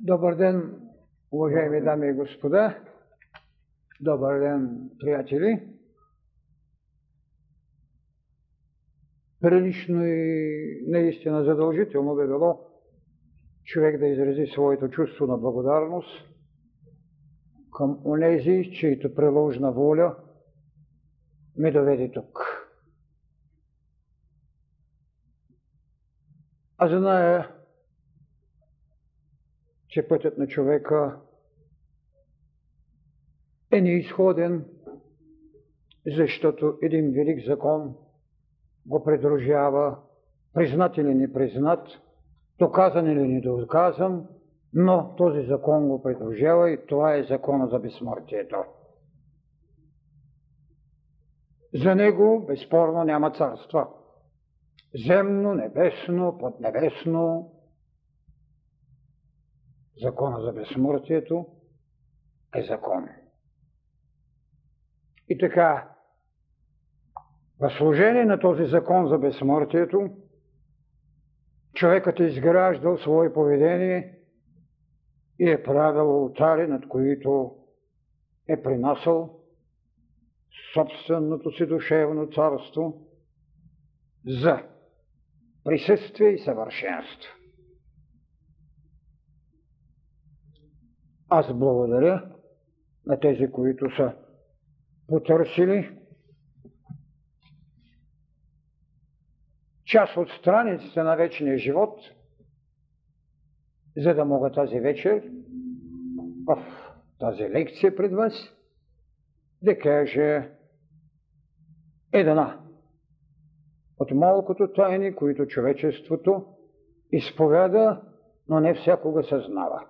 Добър ден, уважаеми дами и господа. Добър ден, приятели. Прилично и наистина задължително би било човек да изрази своето чувство на благодарност към онези, чието приложна воля ме доведе тук. А зная, че пътят на човека е неизходен, защото един велик закон го придружава, признат или непризнат, доказан или недоказан, но този закон го придружава и това е закона за безсмъртието. За него безспорно няма царства. Земно, небесно, поднебесно. Закона за безсмъртието е закон. И така, в служение на този закон за безсмъртието, човекът е изграждал свое поведение и е правил алтари, над които е принасял собственото си душевно царство за присъствие и съвършенство. Аз благодаря на тези, които са потърсили част от страниците на вечния живот, за да мога тази вечер в тази лекция пред вас да кажа една от малкото тайни, които човечеството изповяда, но не всякога съзнава.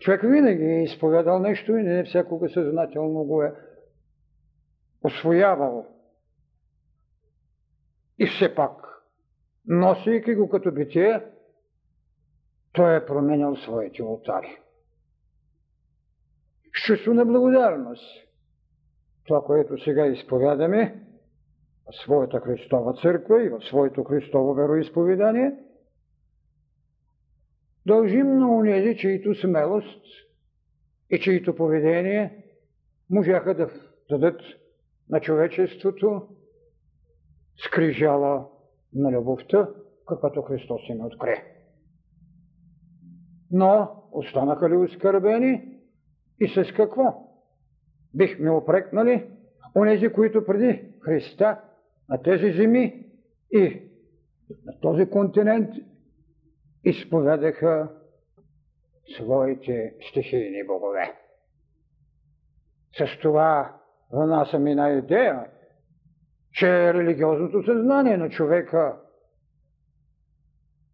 Човек винаги е изповядал нещо и не всякога съзнателно го е освоявал. И все пак, носейки го като битие, той е променял своите алтари. С чувство на благодарност. Това, което сега изповядаме в своята Христова църква и в своето Христово вероисповедание – дължим на унези, чието смелост и чието поведение можаха да дадат на човечеството скрижала на любовта, каквато Христос им откре. Но останаха ли оскърбени и с какво? Бихме опрекнали онези, които преди Христа на тези земи и на този континент изповедаха своите стихийни богове. С това внасям една идея, че религиозното съзнание на човека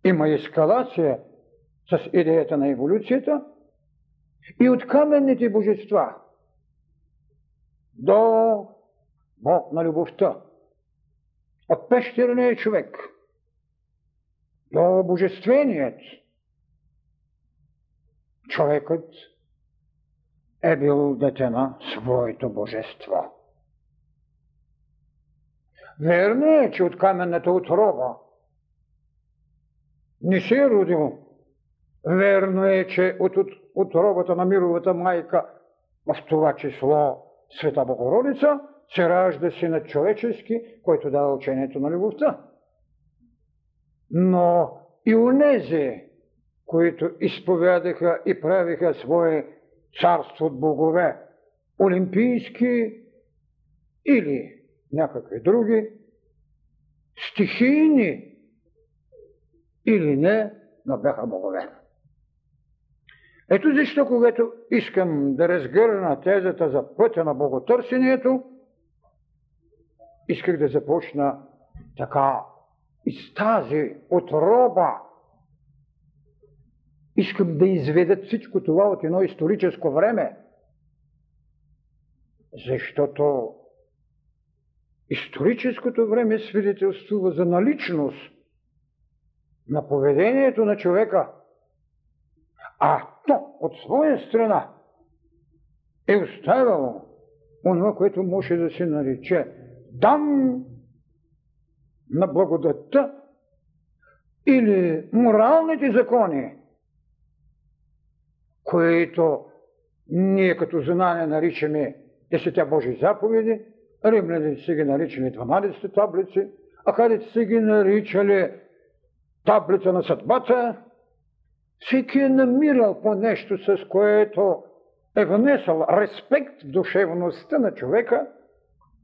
има ескалация с идеята на еволюцията и от каменните божества до Бог на любовта, от пещерния човек – до Божественият. Човекът е бил дете на своето божество. Верно е, че от каменната отроба не се е родил. Верно е, че от, от отробата на мировата майка, в това число Света Богородица, се ражда синът човечески, който дава учението на любовта но и унези, които изповядаха и правиха свое царство от богове, олимпийски или някакви други, стихийни или не, но бяха богове. Ето защо, когато искам да разгърна тезата за пътя на боготърсението, исках да започна така из тази отроба искам да изведат всичко това от едно историческо време, защото историческото време свидетелствува за наличност на поведението на човека, а то от своя страна е оставяло онова, което може да се нарече дан на благодатта или моралните закони които ние като знание наричаме Десетя Божии заповеди, римляните са ги наричали 12 таблици, а където са ги наричали таблица на съдбата, всеки е намирал по нещо, с което е внесъл респект в душевността на човека,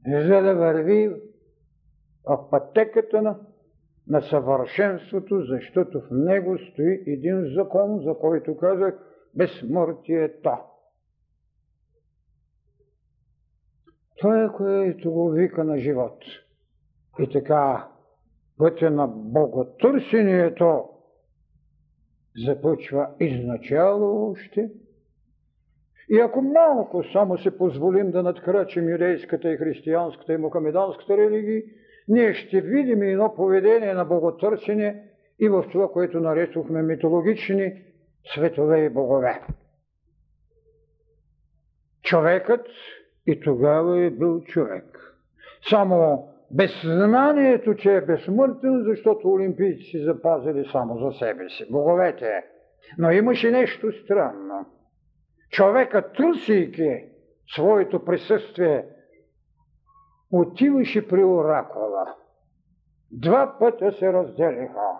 за да върви в пътеката на, на съвършенството, защото в него стои един закон, за който казах безсмъртието. Той е, което го вика на живот. И така, пътя на боготърсението започва изначало още. И ако малко само се позволим да надкрачим юдейската и християнската и мухамеданската религии, ние ще видим едно поведение на боготърсене и в това, което наречохме митологични светове и богове. Човекът и тогава е бил човек. Само беззнанието, че е безсмъртен, защото олимпийци си запазили само за себе си, боговете. Но имаше нещо странно. Човекът, търсейки своето присъствие, отиваше при оракула. Два пътя се разделиха.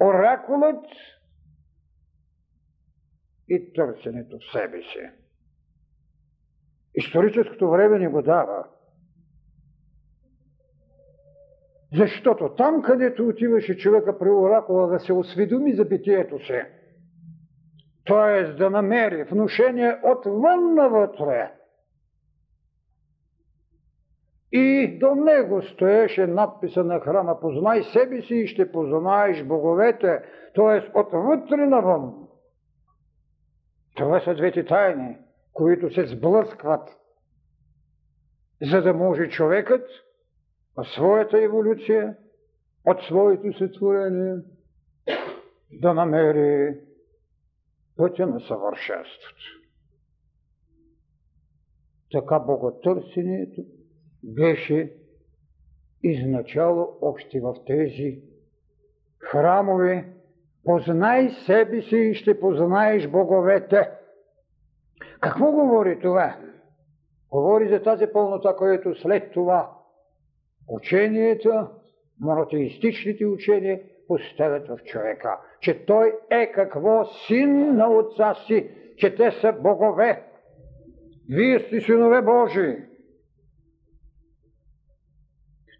Оракулът и търсенето в себе си. Историческото време ни го дава. Защото там, където отиваше човека при оракула да се осведоми за битието си, т.е. да намери внушение отвън навътре, и до него стоеше надписа на храма «Познай себе си и ще познаеш боговете», т.е. отвътре навън. Това са двете тайни, които се сблъскват, за да може човекът в своята еволюция, от своето сътворение, да намери пътя на съвършенството. Така боготърсението беше изначало още в тези храмове. Познай себе си и ще познаеш боговете. Какво говори това? Говори за тази пълнота, която след това ученията, монотеистичните учения поставят в човека. Че той е какво? Син на отца си, че те са богове. Вие сте синове Божии.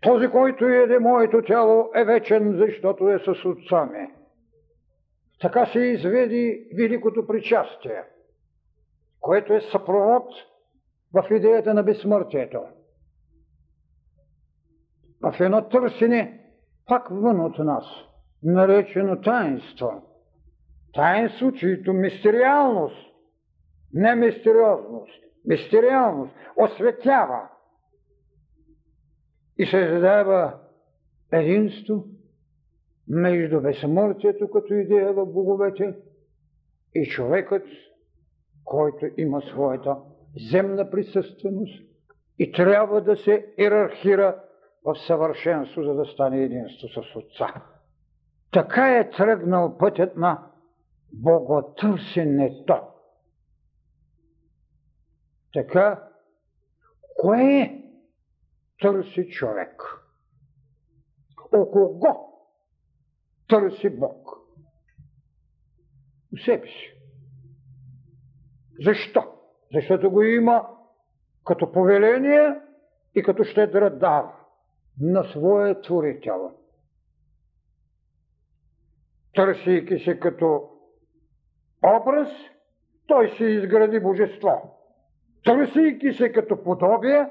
Този, който еде моето тяло, е вечен, защото е с отца ми. Така се изведи великото причастие, което е съпровод в идеята на безсмъртието в едно търсене пак вън от нас, наречено таинство. Таинство, чието мистериалност, не мистериозност, мистериалност осветява и създава единство между безсмъртието като идея в боговете и човекът, който има своята земна присъственост и трябва да се иерархира в съвършенство, за да стане единство с Отца. Така е тръгнал пътят на боготърсенето. Така, кое търси човек? О кого търси Бог? Себе си. Защо? Защото го има като повеление и като щедра дар на своя творител. Търсейки се като образ, той се изгради божество. Търсейки се като подобие,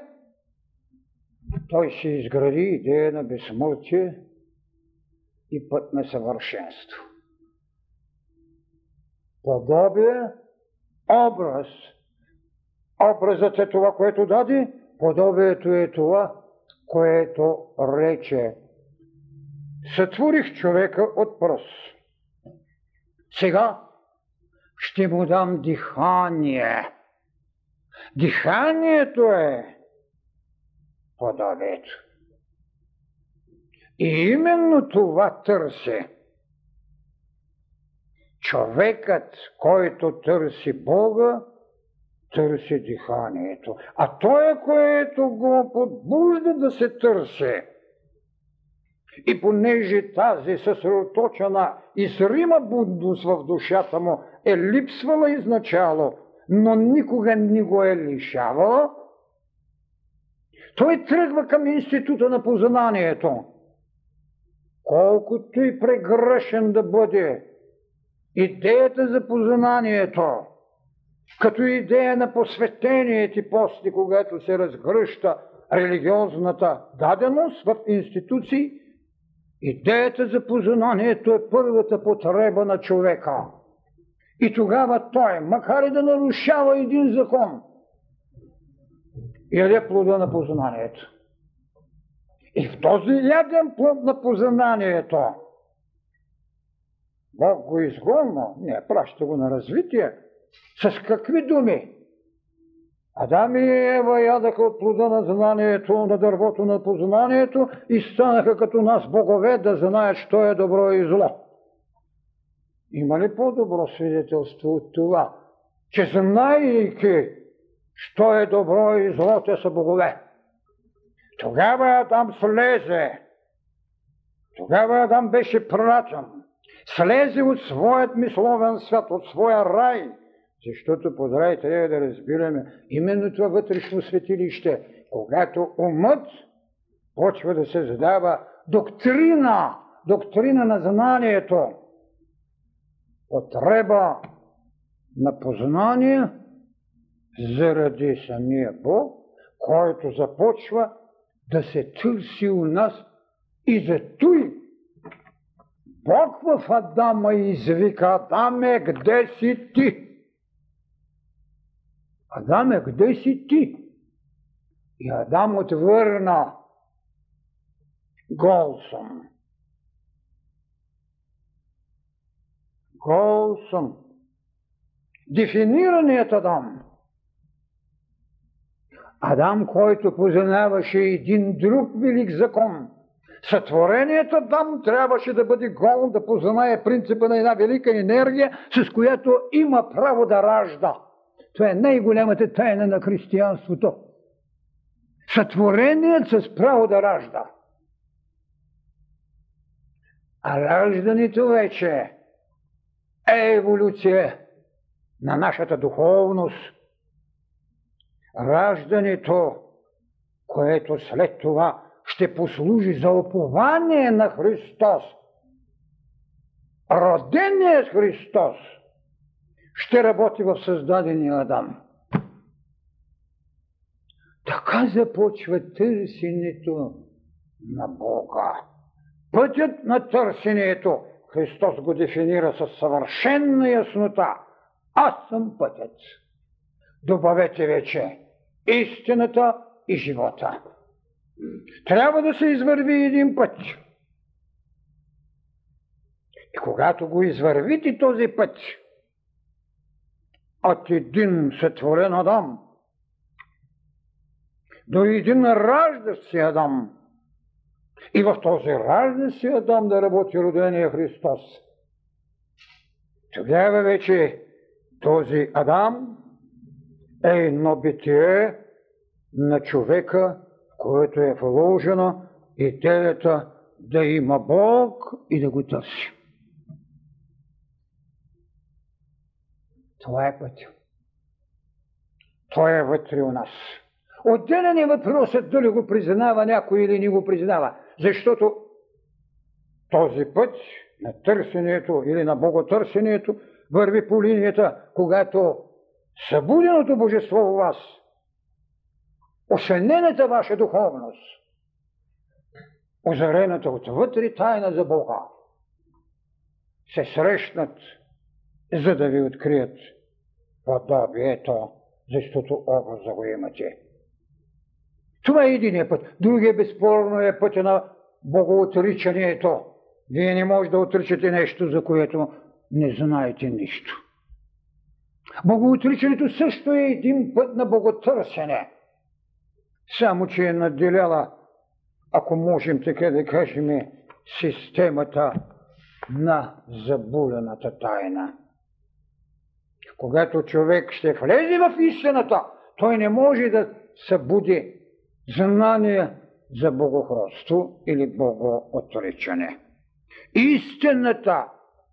той се изгради идея на безсмъртие и път на съвършенство. Подобие, образ. Образът е това, което даде, подобието е това, което рече Сътворих човека от пръст. Сега ще му дам дихание. Диханието е подобието. И именно това търси. човекът, който търси Бога, търси диханието. А то е, което го подбужда да се търси. И понеже тази съсредоточена и срима будност в душата му е липсвала изначало, но никога не го е лишавала, той тръгва към института на познанието. Колкото и прегръшен да бъде идеята за познанието, като идея на посветение ти после, когато се разгръща религиозната даденост в институции, идеята за познанието е първата потреба на човека. И тогава той, макар и да нарушава един закон, яде плода на познанието. И в този яден плод на познанието Бог го изгонва, не, праща го на развитие. С какви думи? Адам и Ева ядаха от плода на знанието, на дървото на познанието и станаха като нас богове да знаят, що е добро и зло. Има ли по-добро свидетелство от това, че знаейки, що е добро и зло, те са богове? Тогава Адам слезе. Тогава Адам беше пратен. Слезе от своят мисловен свят, от своя рай. Защото под рай трябва да разбираме именно това вътрешно светилище, когато умът почва да се задава доктрина, доктрина на знанието, потреба на познание заради самия Бог, който започва да се търси у нас и за той Бог в Адама извика, Адаме, къде си ти? Адаме, къде си ти? И Адам отвърна, гол съм. Гол съм. Дефинираният Адам. Адам, който познаваше един друг велик закон. Сътворението Адам трябваше да бъде гол, да познае принципа на една велика енергия, с която има право да ражда. Това е най-голямата тайна на християнството. Сътвореният с право да ражда. А раждането вече е еволюция на нашата духовност. Раждането, което след това ще послужи за опование на Христос. Роденият Христос ще работи в създадения Адам. Така започва търсенето на Бога. Пътят на търсенето Христос го дефинира със съвършенна яснота. Аз съм пътят. Добавете вече истината и живота. Трябва да се извърви един път. И когато го извървите този път, от един сътворен Адам, до един раждащ се Адам, и в този раждащ се Адам да работи родения Христос. Тогава вече този Адам е едно битие на човека, което е вложено идеята да има Бог и да го търси. Това е път. Той е вътре у нас. Отделен е въпросът дали го признава някой или не го признава. Защото този път на търсенето или на боготърсенето върви по линията, когато събуденото божество у вас – осънената ваша духовност, озарената отвътре тайна за Бога, се срещнат, за да ви открият подобието, защото образа го имате. Това е единият път. Другия безспорно е пътя на богоотричането. Вие не може да отричате нещо, за което не знаете нищо. Богоотричането също е един път на боготърсене само че е наделяла, ако можем така да кажем, системата на забулената тайна. Когато човек ще влезе в истината, той не може да събуди знание за богохротство или богоотричане. Истината,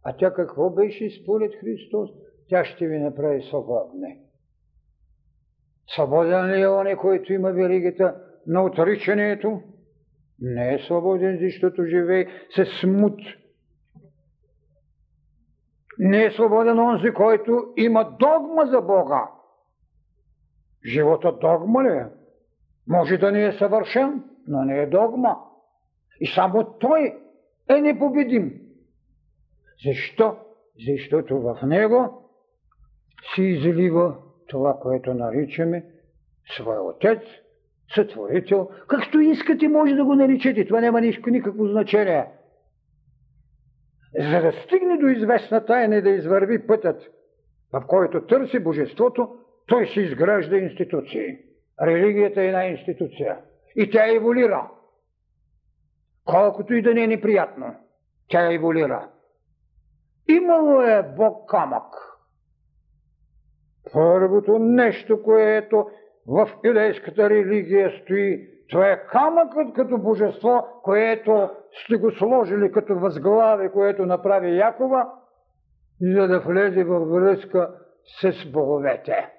а тя какво беше според Христос? Тя ще ви направи свободни. Свободен ли е он, който има веригата на отричането? Не е свободен, защото живее с смут. Не е свободен онзи, който има догма за Бога. Живота догма ли е? Може да не е съвършен, но не е догма. И само той е непобедим. Защо? Защото в него се излива това, което наричаме своя отец, сътворител. Както искате, може да го наричате. Това няма нищо, никакво значение. За да стигне до известна тайна и да извърви пътят, в който търси Божеството, той се изгражда институции. Религията е една институция. И тя еволира. Колкото и да не е неприятно, тя еволира. Имало е Бог камък. Първото нещо, което в юдейската религия стои, това е камъкът като божество, което сте го сложили като възглаве, което направи Якова, за да влезе във връзка с боговете.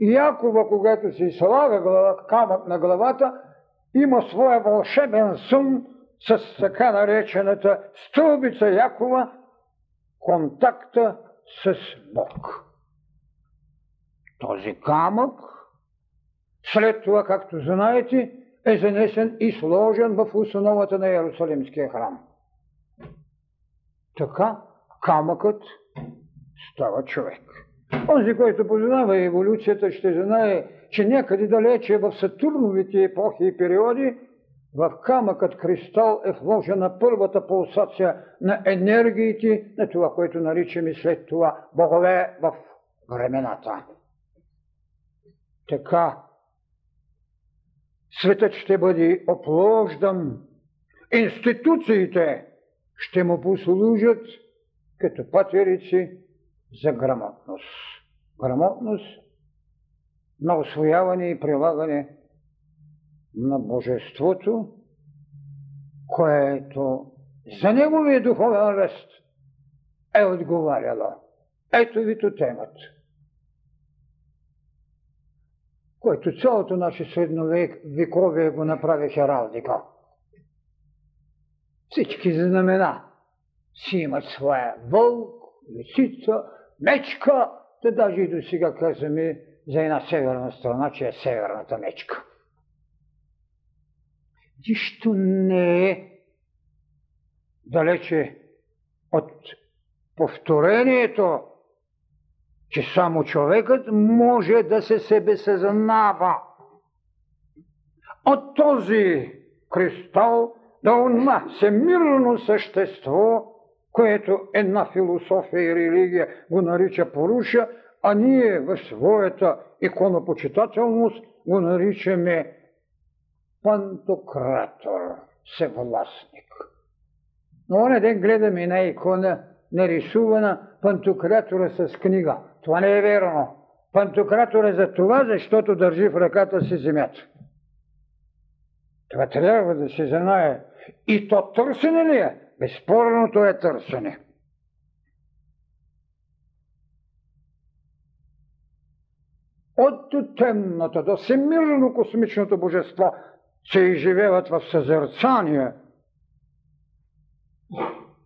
Якова, когато си слага глава, камък на главата, има своя вълшебен сън с така наречената стълбица Якова, контакта с Бог. Този камък, след това, както знаете, е занесен и сложен в установата на Иерусалимския храм. Така камъкът става човек. Онзи, който познава еволюцията, ще знае, че някъде далече в Сатурновите епохи и периоди в камъкът кристал е вложена първата пулсация на енергиите, на това, което наричаме след това богове в времената. Така, светът ще бъде оплождан, институциите ще му послужат като патерици за грамотност. Грамотност на освояване и прилагане на Божеството, което за неговия духовен ръст е отговаряло. Ето ви темата, който цялото наше средновековие го направи хералдика. Всички знамена си имат своя вълк, лисица, мечка, да даже и до сега казваме за една северна страна, че е северната мечка. Нищо не е далече от повторението, че само човекът може да се себе съзнава. От този кристал да онма всемирно същество, което една философия и религия го нарича поруша, а ние в своята иконопочитателност го наричаме пантократор, всевластник. Но оня ден гледаме една икона, нарисувана пантократора с книга. Това не е верно. Пантократор е за това, защото държи в ръката си земята. Това трябва да се знае. И то търсене ли е? Безспорното е търсене. От темната до всемирно космичното божество се изживяват в съзерцание.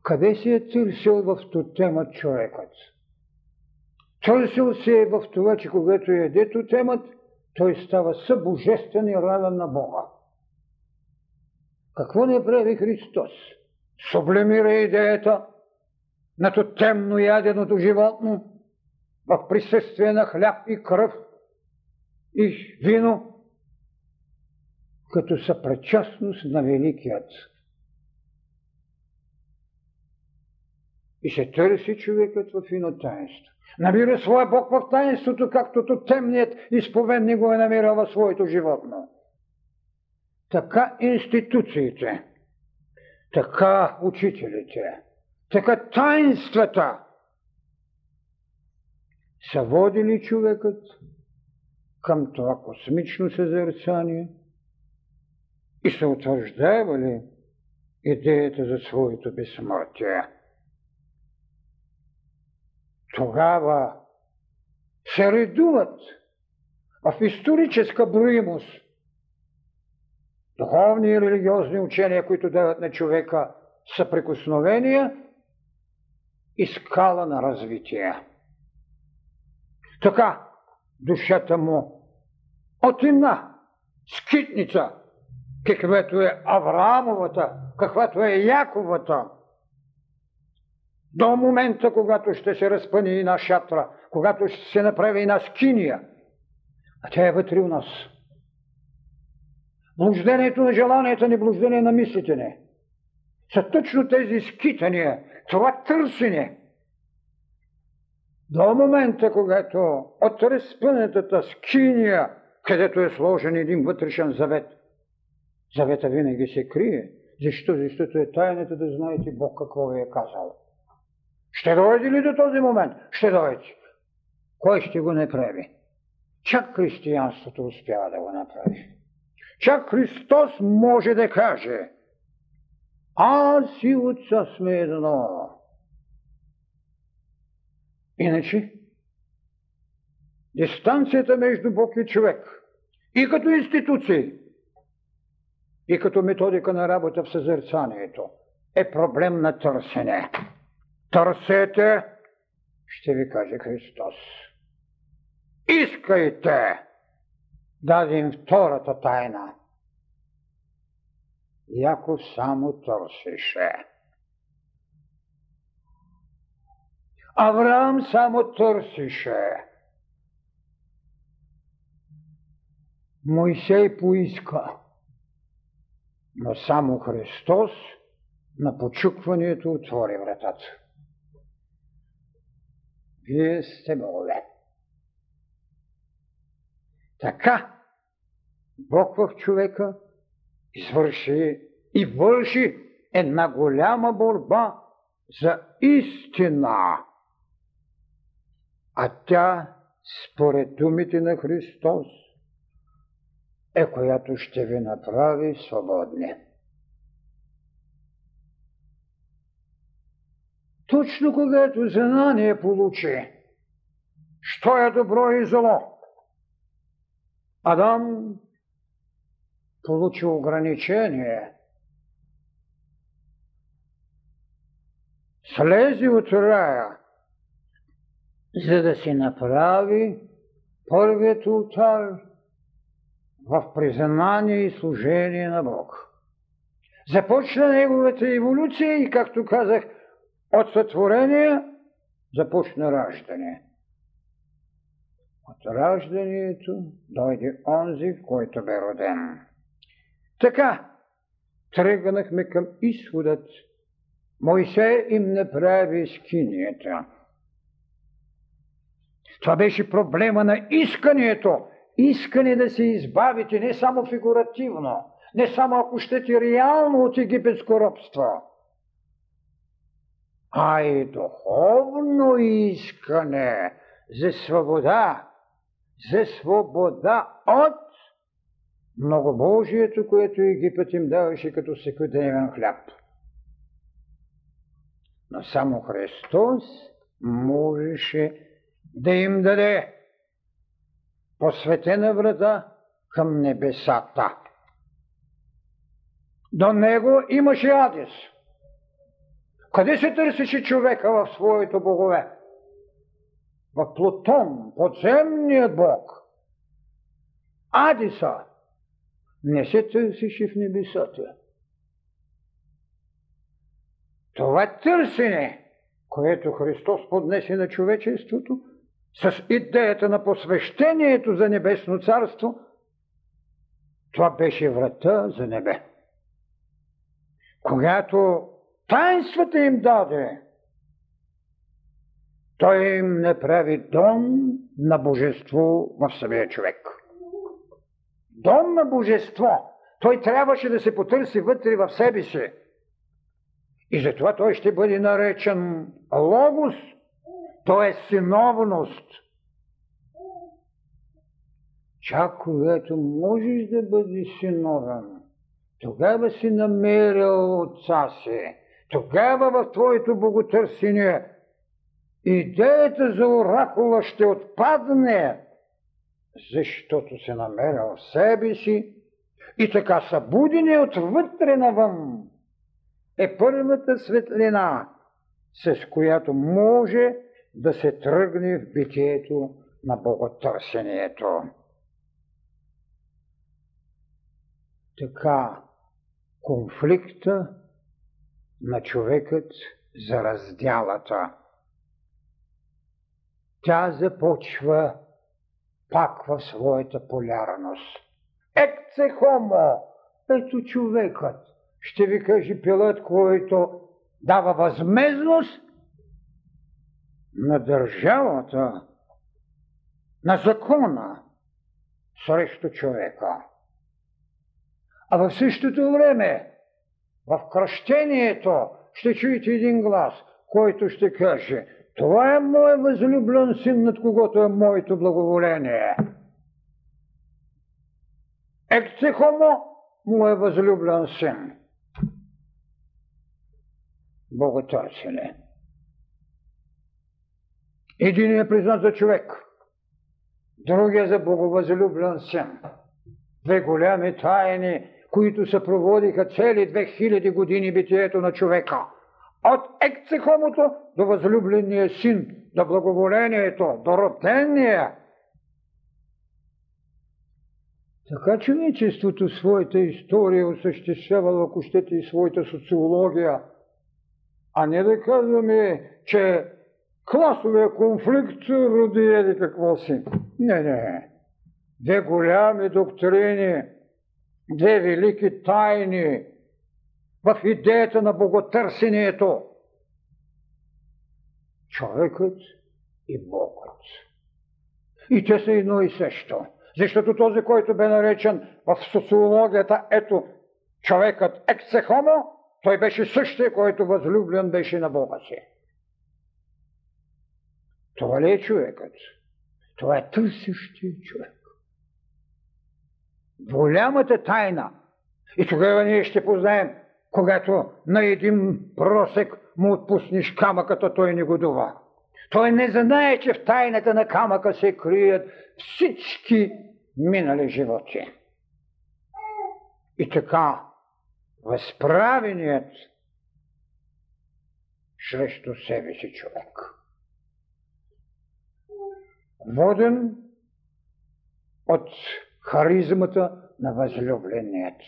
Къде се е търсил в тотемът човекът? Търсил се е в това, че когато яде тотемът, той става събожествен и равен на Бога. Какво не прави Христос? Сублимира идеята на тотемно яденото животно в присъствие на хляб и кръв и вино, като съпричастност на Великият. И се търси човекът в ино таинство. Набира своя Бог в таинството, както темният изповедник го е намирал в своето животно. Така институциите, така учителите, така таинствата са водили човекът към това космично съзерцание и са утвърждавали идеята за своето безсмъртие. Тогава се редуват в историческа броимост духовни и религиозни учения, които дават на човека съприкосновения и скала на развитие. Така, душата му от една скитница, каквато е Авраамовата, каквато е Яковата, до момента, когато ще се разпъни една шатра, когато ще се направи една скиния, а тя е вътре у нас. Блуждението на желанията ни, блуждение на мислите ни. Са точно тези скитания, това търсене. До момента, когато от разпънатата скиния, където е сложен един вътрешен завет, завета винаги се крие. Защо? Защото е тайната да знаете Бог какво ви е казал. Ще дойде ли до този момент? Ще дойде. Кой ще го направи? Чак християнството успява да го направи. Чак Христос може да каже Аз и Отца сме едно. Иначе, дистанцията между Бог и човек и като институции, и като методика на работа в съзерцанието е проблем на търсене. Търсете, ще ви каже Христос. Искайте, дадем втората тайна. Яков само търсеше. Авраам само търсеше. Мойсей поиска. Но само Христос на почукването отвори вратата. Вие сте богове. Така Бог в човека извърши и върши една голяма борба за истина. А тя, според думите на Христос, е която ще ви направи свободни. Точно когато знание получи, що е добро и зло, Адам получи ограничение. Слези от рая, за да си направи първият ултар в признание и служение на Бог. Започна неговата еволюция и, както казах, от сътворение започна раждане. От раждането дойде онзи, който бе роден. Така, тръгнахме към изходът. Мойсей им направи скинията. Това беше проблема на искането. Искане да се избавите не само фигуративно, не само ако щете реално от египетско робство, а и духовно искане за свобода за свобода от многобожието, което Египет им даваше като секудневен хляб. Но само Христос можеше да им даде посветена врата към небесата. До него имаше Адис. Къде се търсеше човека в своето богове? в Плутон, подземният Бог, Адиса, не се търсеше в небесата. Това търсене, което Христос поднесе на човечеството, с идеята на посвещението за небесно царство, това беше врата за небе. Когато таинствата им даде, той им направи дом на божество в самия човек. Дом на божество. Той трябваше да се потърси вътре в себе си. И затова той ще бъде наречен логос, т.е. синовност. чак когато можеш да бъдеш синовен, тогава си намерил отца си, тогава в твоето боготърсене идеята за оракула ще отпадне, защото се намерил в себе си и така събудени отвътре навън е първата светлина, с която може да се тръгне в битието на боготърсението. Така конфликта на човекът за раздялата. Тя започва пак в своята полярност. Екце хомо, ето човекът, ще ви каже пилът, който дава възмезност на държавата, на закона срещу човека. А в същото време, в кръщението, ще чуете един глас, който ще каже, това е мой възлюблен син, над когото е моето благоволение. Екце хомо, му е възлюблен син. Боготърсене. Един е признат за човек, другия за боговъзлюблен син. Две голями тайни, които съпроводиха цели 2000 години битието на човека. От ексехомото до възлюбления син, до благоволението, до ротения. Така човечеството своята история осъществявало, ако щете, и своята социология, а не да казваме, че класовия конфликт роди еди какво си. Не, не. Две голями доктрини, две велики тайни в идеята на боготърсението. Човекът и Богът. И те са едно и също. Защото този, който бе наречен в социологията, ето, човекът ексехомо, той беше същия, който възлюблен беше на Бога си. Това ли е човекът? Това е търсещия човек. Голямата тайна. И тогава ние ще познаем, когато на един просек му отпуснеш камъката, той не годува. Той не знае, че в тайната на камъка се крият всички минали животи. И така, възправеният срещу себе си човек. Воден от харизмата на възлюбленият.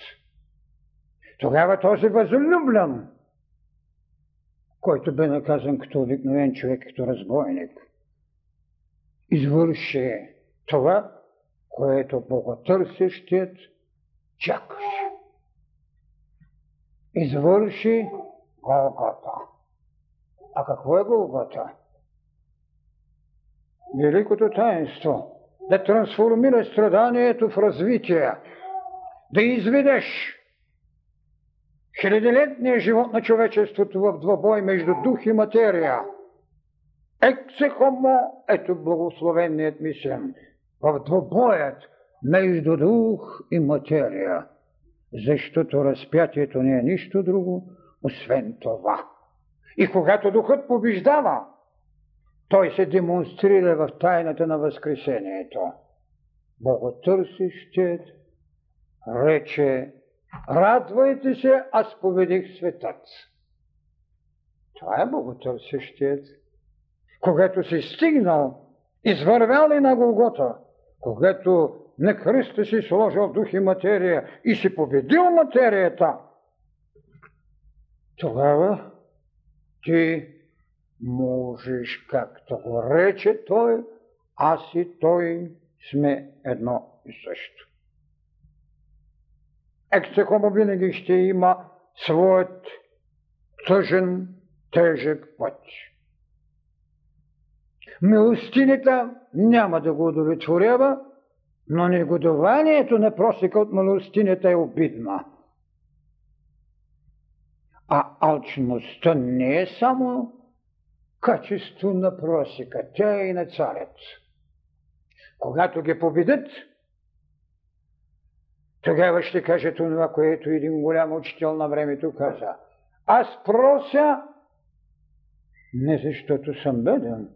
Тогава този възлюблен, който бе наказан като обикновен човек, като разбойник, извърши това, което боготърсещият чакаше извърши Голгота. А какво е Голгота? Великото таинство да трансформира страданието в развитие, да изведеш хилядолетния живот на човечеството в двобой между дух и материя. Ексе хомо, ето благословенният мислен, в двобоят между дух и материя защото разпятието не е нищо друго, освен това. И когато духът побеждава, той се демонстрира в тайната на Възкресението. Боготърсещият рече, радвайте се, аз победих светът. Това е боготърсещият. Когато си стигнал, извървял ли на Голгота, когато на кръста си сложил дух и материя и си победил материята, тогава ти можеш, както го рече той, аз и той сме едно и също. Ексехомо винаги ще има своят тъжен, тежък път. Милостинята няма да го удовлетворява, но негодованието на просека от малостинята е обидна. А алчността не е само качество на просека, тя е и на царят. Когато ги победят, Тогава ще каже това, което един голям учител на времето каза. Аз прося не защото съм беден,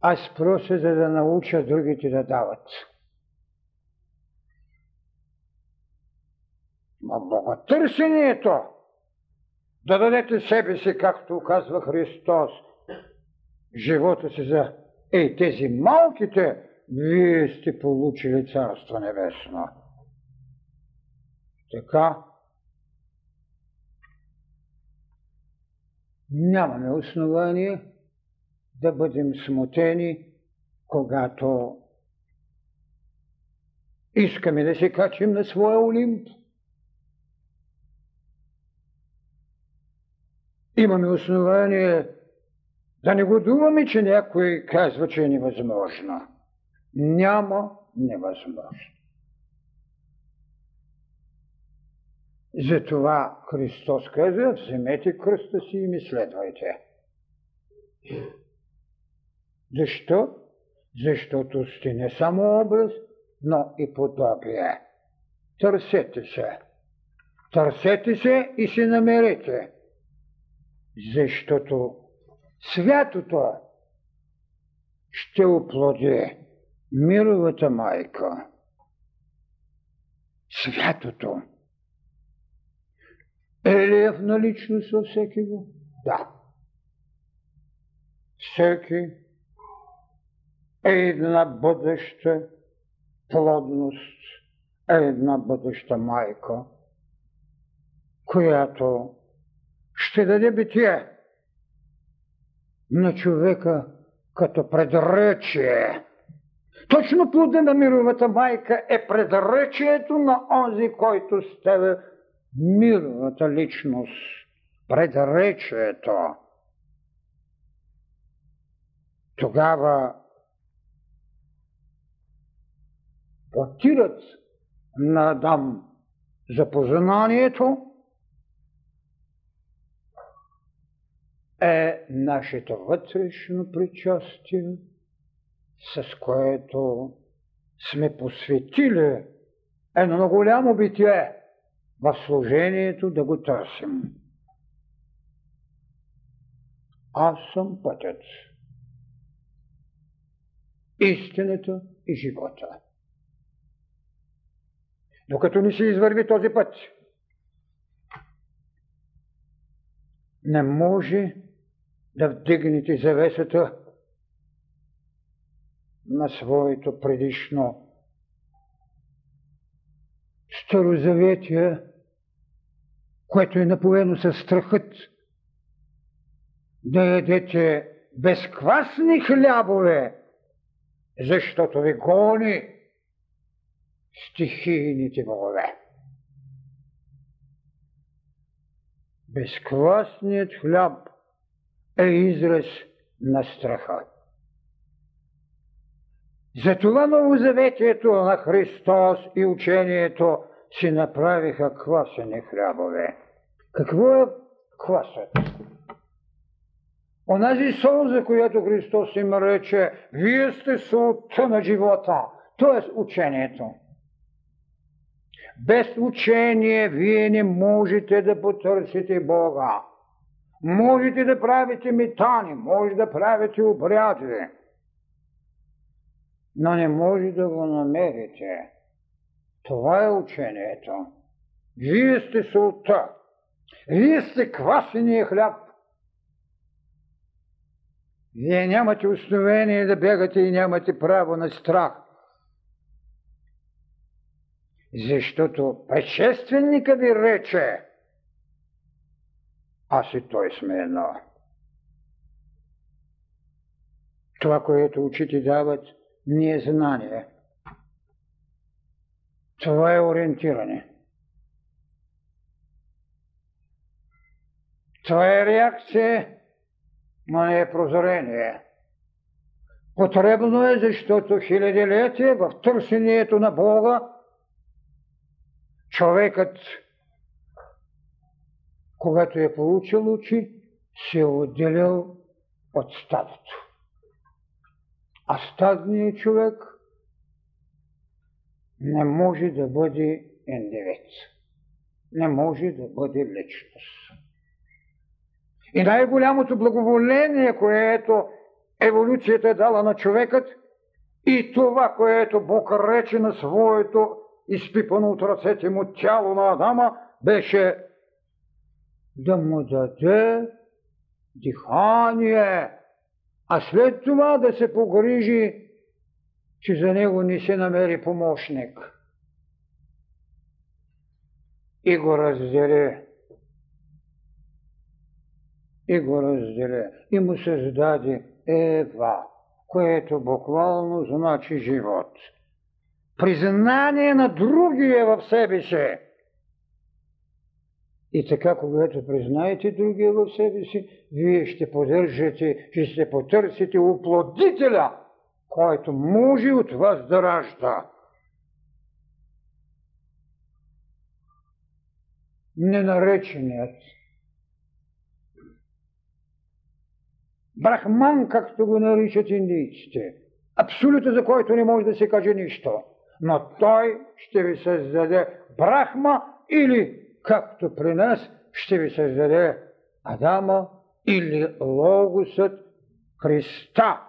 аз прося за да науча другите да дават. А боготърсението да дадете себе си, както казва Христос, живота си за ей тези малките, вие сте получили Царство Небесно. Така, нямаме основание да бъдем смутени, когато искаме да се качим на своя Олимп. Имаме основание да не го думаме, че някой казва, че е невъзможно. Няма невъзможно. Затова Христос каза, вземете кръста си и ми следвайте. Защо? Защото сте не само образ, но и подобие. Търсете се. Търсете се и се намерете. Защото святото ще оплоди мировата майка. Святото. Е ли е в наличност във всеки го? Да. Всеки е една бъдеща плодност, е една бъдеща майка, която ще даде битие на човека като предречие. Точно плода на мировата майка е предречието на онзи, който става мировата личност. Предречието. Тогава отират на Адам за познанието е нашето вътрешно причастие, с което сме посветили едно голямо битие в служението да го търсим. Аз съм пътят, истината и живота. Докато не се извърви този път, не може да вдигнете завесата на своето предишно старозаветие, което е напоено със страхът да ядете безквасни хлябове, защото ви гони стихийните богове. Безквасният хляб е израз на страха. Затова новозаветието на Христос и учението си направиха квасени хлябове. Какво е квасът? Онази сол, за която Христос им рече, вие сте солта на живота, т.е. учението. Без учение вие не можете да потърсите Бога. Можете да правите метани, може да правите обряди, но не може да го намерите. Това е учението. Вие сте солта. Вие сте квасения хляб. Вие нямате основение да бягате и нямате право на страх. Защото предшественика ви рече, аз и той сме едно. Това, което учите дават, не е знание. Това е ориентиране. Това е реакция, но не е прозрение. Потребно е, защото хилядилетие в търсението на Бога човекът когато е получил очи, се е отделял от стадото. А стадният човек не може да бъде индивид. Не може да бъде личност. И най-голямото благоволение, което еволюцията е дала на човекът, и това, което Бог рече на своето изпипано от ръцете му тяло на Адама, беше да му даде дихание, а след това да се погрижи, че за него не се намери помощник. И го раздели. И го раздели. И му създаде Ева, което буквално значи живот. Признание на другия в себе си. И така, когато признаете другия в себе си, вие ще поддържате, ще потърсите уплодителя, който може от вас да ражда. Ненареченият. Брахман, както го наричат индийците, абсолютно за който не може да се каже нищо, но той ще ви създаде Брахма или както при нас ще ви създаде Адама или Логосът Христа.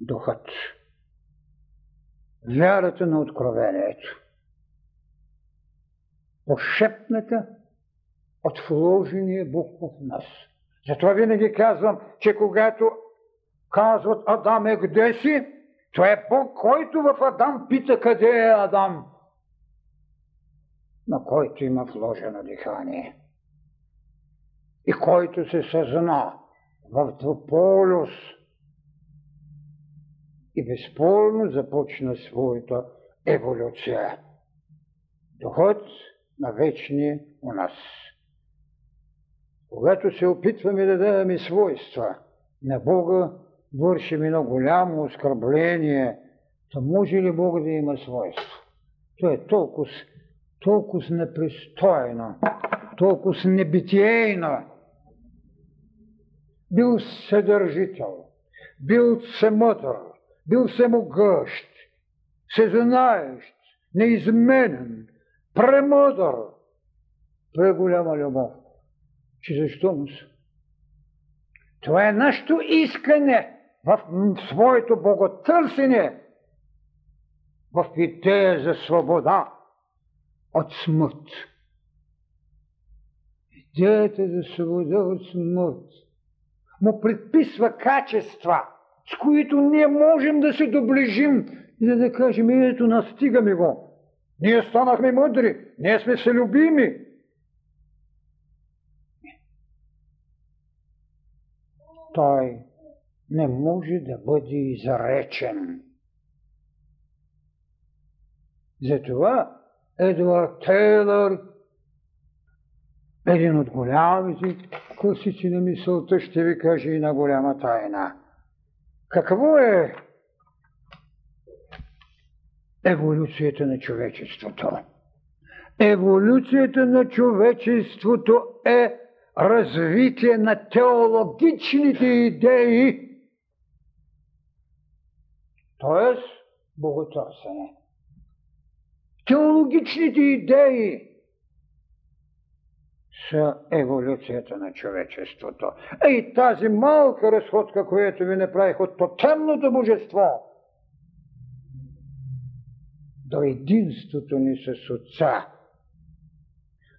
Духът. Вярата на откровението. Пошепната от вложения в нас. Затова винаги казвам, че когато казват Адам е къде си, това е Бог, който в Адам пита къде е Адам на който има вложено дихание и който се съзна в двуполюс и безспорно започна своята еволюция. Доход на вечния у нас. Когато се опитваме да даваме свойства на Бога, вършим едно голямо оскърбление, то може ли Бог да има свойства? То е толкова толкова непристойно, толкова небитейно. Бил съдържител, бил всемъдър, бил всемогъщ, всезнаещ, неизменен, премъдър, преголяма любов. Че защо му се? Това е нашето искане в своето боготърсене, в идея за свобода от смърт. Идеята за свобода от смърт му предписва качества, с които ние можем да се доближим и да, да кажем, ето настигаме го. Ние станахме мъдри, ние сме се любими. Той не може да бъде изречен. Затова Едуард Тейлър, един от голямите класици на мисълта, ще ви каже на голяма тайна. Какво е еволюцията на човечеството? Еволюцията на човечеството е развитие на теологичните идеи, т.е. боготърсене теологичните идеи са еволюцията на човечеството. Ей тази малка разходка, която ви направих от тотемното божество до единството ни с Отца,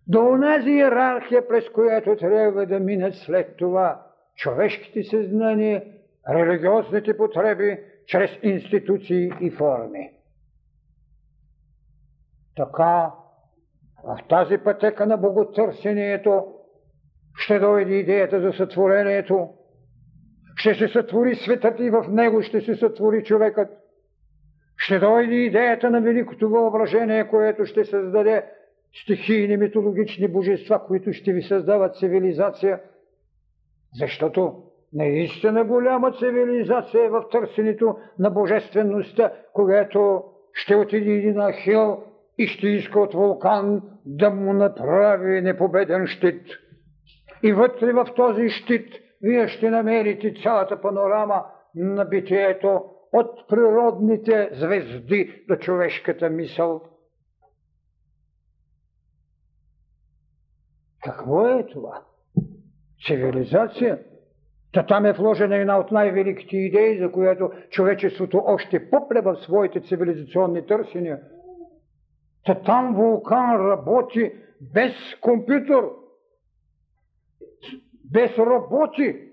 до онази иерархия, през която трябва да минат след това човешките съзнания, религиозните потреби, чрез институции и форми. Така, в тази пътека на боготърсението ще дойде идеята за сътворението, ще се сътвори светът и в него ще се сътвори човекът. Ще дойде идеята на великото въображение, което ще създаде стихийни митологични божества, които ще ви създават цивилизация, защото наистина голяма цивилизация е в търсенето на божествеността, когато ще отиде един Ахил и ще иска от вулкан да му направи непобеден щит. И вътре в този щит вие ще намерите цялата панорама на битието от природните звезди до човешката мисъл. Какво е това? Цивилизация? Та там е вложена една от най-великите идеи, за която човечеството още поплева в своите цивилизационни търсения. Та там вулкан работи без компютър, без роботи,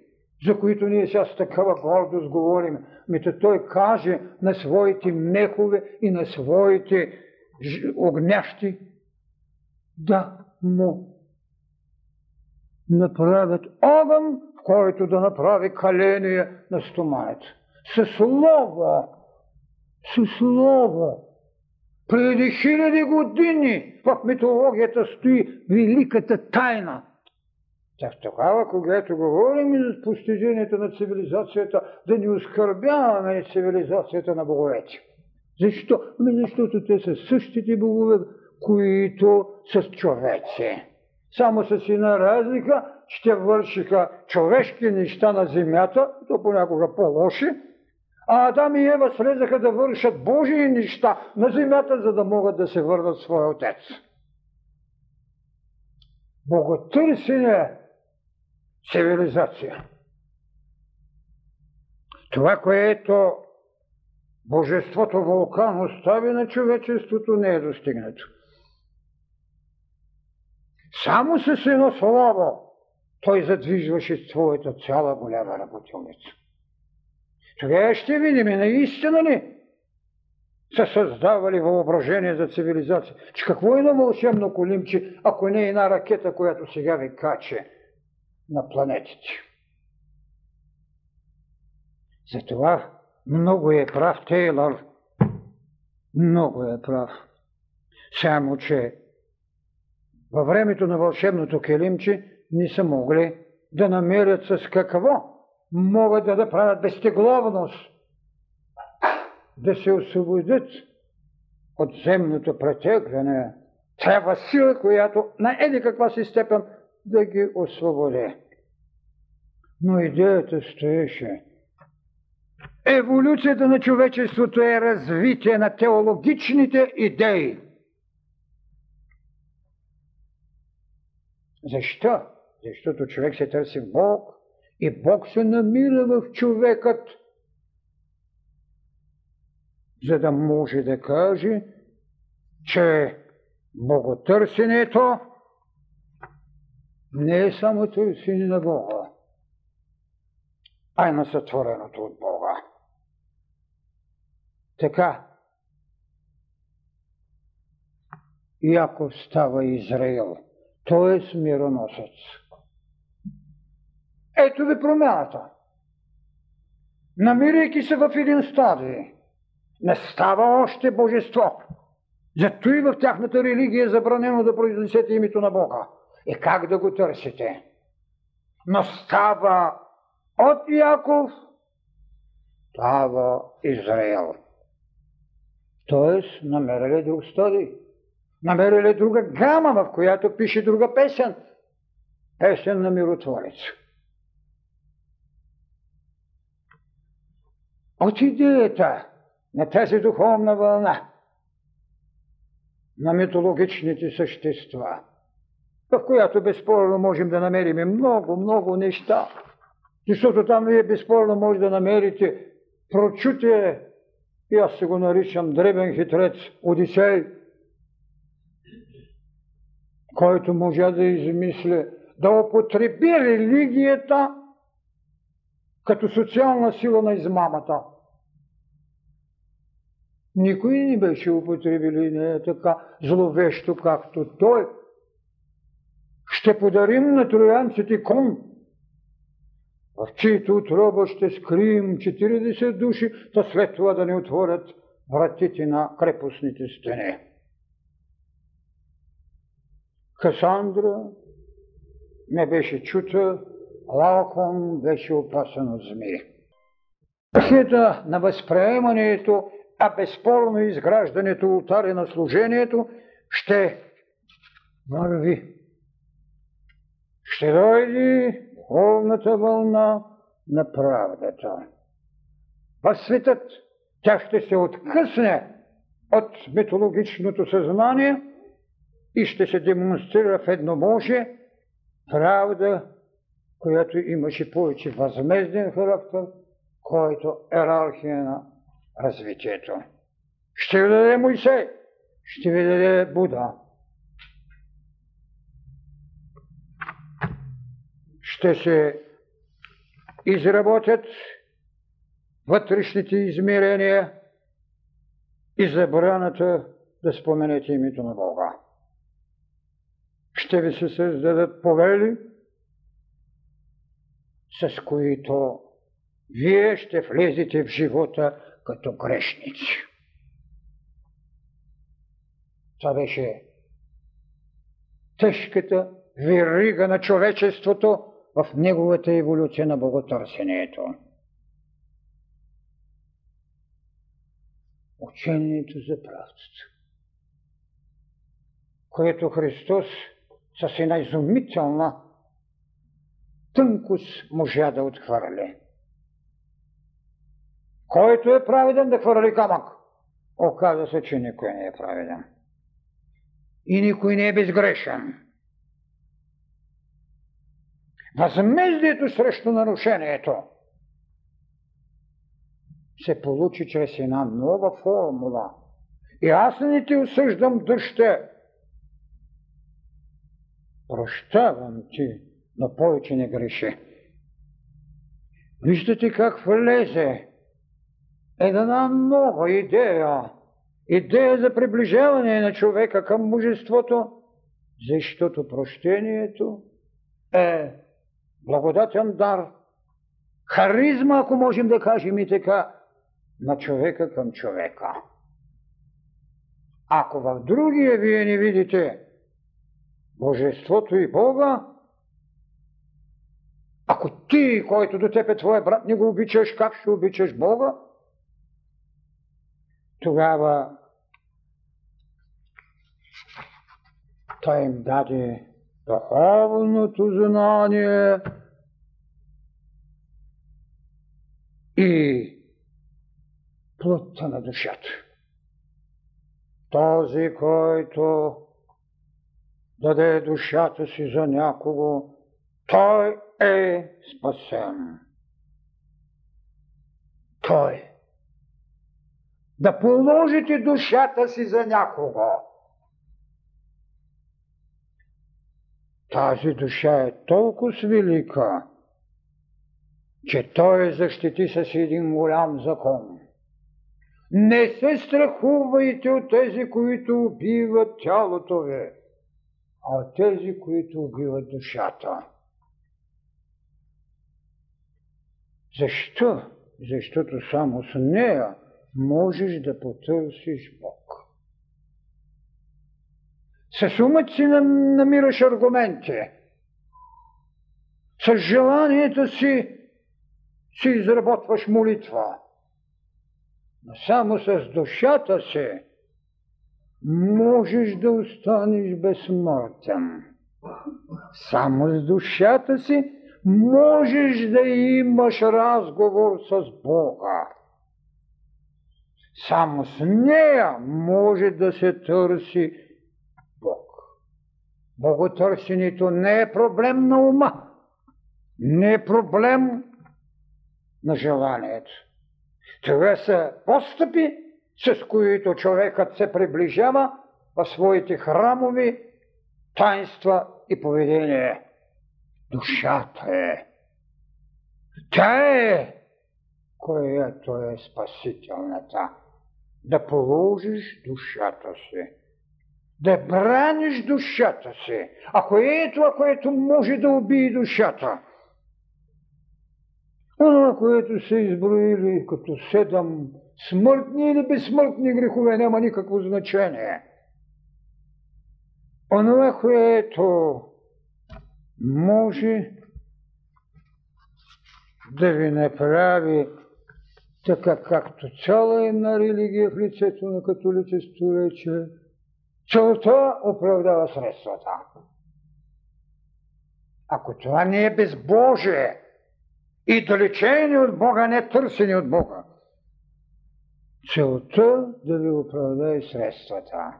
за които ние сега с такава гордост говорим. Мито той каже на своите мехове и на своите огнящи да му направят огън, в който да направи каление на стомането. Със слово, със слово. Преди хиляди години в митологията стои великата тайна. Так тогава, когато говорим за постижението на цивилизацията, да не оскърбяваме цивилизацията на боговете. Защо? Ами защото те са същите богове, които с човеци. Само с една разлика, че те вършиха човешки неща на земята, то понякога по-лоши, а Адам и Ева слезаха да вършат Божии неща на земята, за да могат да се върнат своя отец. Боготърсене цивилизация. Това, което Божеството вулкан остави на човечеството, не е достигнато. Само с едно слово той задвижваше своята цяла голяма работилница. Тогава ще видим наистина ли са създавали въображение за цивилизация. Че какво е на вълшебно колимче, ако не е една ракета, която сега ви каче на планетите. Затова много е прав Тейлър. Много е прав. Само, че във времето на вълшебното келимче не са могли да намерят с какво могат да направят безтегловност, да се освободят от земното претегляне. Трябва сила, която на еди каква си степен да ги освободи. Но идеята стоеше. Еволюцията на човечеството е развитие на теологичните идеи. Защо? Защото човек се търси Бог и Бог се намира в човекът, за да може да каже, че боготърсенето не е само търсене на Бога, а и на сътвореното от Бога. Така, Яков става Израил, т.е. мироносец. Ето ви промяната. Намирайки се в един стадий, не става още божество. Зато и в тяхната религия е забранено да произнесете името на Бога. И как да го търсите? Но става от Яков, става Израел. Тоест, намерили друг стадий. Намерили друга гама, в която пише друга песен. Песен на миротворец. От идеята на тази духовна вълна на митологичните същества – в която безспорно можем да намерим много, много неща. Защото там вие безспорно може да намерите прочутие, и аз се го наричам дребен хитрец, Одисей, който може да измисли, да употреби религията като социална сила на измамата. Никой не беше употребил не е така зловещо, както той – ще подарим на троянците кон, в чието отроба ще скрием 40 души, то след това да ни отворят вратите на крепостните стени. Касандра не беше чута, Лаокон беше опасен от змии. Хита на възприемането, а безспорно изграждането ултари на служението ще върви ще дойде духовната вълна на правдата. в светът, тя ще се откъсне от митологичното съзнание и ще се демонстрира в едноможие правда, която имаше повече възмезден характер, който ерархия на развитието. Ще ви даде Моисей, ще ви даде Буда. Ще се изработят вътрешните измерения и забраната да споменете името на Бога. Ще ви се създадат повели, с които вие ще влезете в живота като грешници. Това беше тежката верига на човечеството в неговата еволюция на боготърсенето. Учението за правдата, което Христос с една изумителна тънкост можа да отхвърли. Който е праведен да хвърли камък. Оказва се, че никой не е праведен. И никой не е безгрешен. Възмездието срещу нарушението се получи чрез една нова формула. И аз не ти осъждам дъще. Прощавам ти, но повече не греши. Виждате как влезе една нова идея. Идея за приближаване на човека към мужеството, защото прощението е благодатен дар, харизма, ако можем да кажем и така, на човека към човека. Ако в другия вие не видите Божеството и Бога, ако ти, който до теб е твоя брат, не го обичаш, как ще обичаш Бога? Тогава той им даде духовното знание и плътта на душата. Този, който даде душата си за някого, той е спасен. Той. Да положите душата си за някого. Тази душа е толкова велика, че той защити с един голям закон. Не се страхувайте от тези, които убиват тялото ви, а от тези, които убиват душата. Защо? Защото само с нея можеш да потърсиш Бог. С умът си намираш аргументи. С желанието си си изработваш молитва. Но само с душата си можеш да останеш безсмъртен. Само с душата си можеш да имаш разговор с Бога. Само с нея може да се търси Бог. Боготърсенето не е проблем на ума, не е проблем на желанието. Това са постъпи, с които човекът се приближава в своите храмови таинства и поведение. Душата е. Тя е, която е спасителната. Да положиш душата си. Да браниш душата си. Ако е това, което може да убие душата – това, което са изброили като седем смъртни или безсмъртни грехове, няма никакво значение. Онова, което може да ви направи така както цяла една религия в лицето на католичество рече, целта оправдава средствата. Ако това не е безбожие, и далечени от Бога, не търсени от Бога. целта да ви оправдае средствата.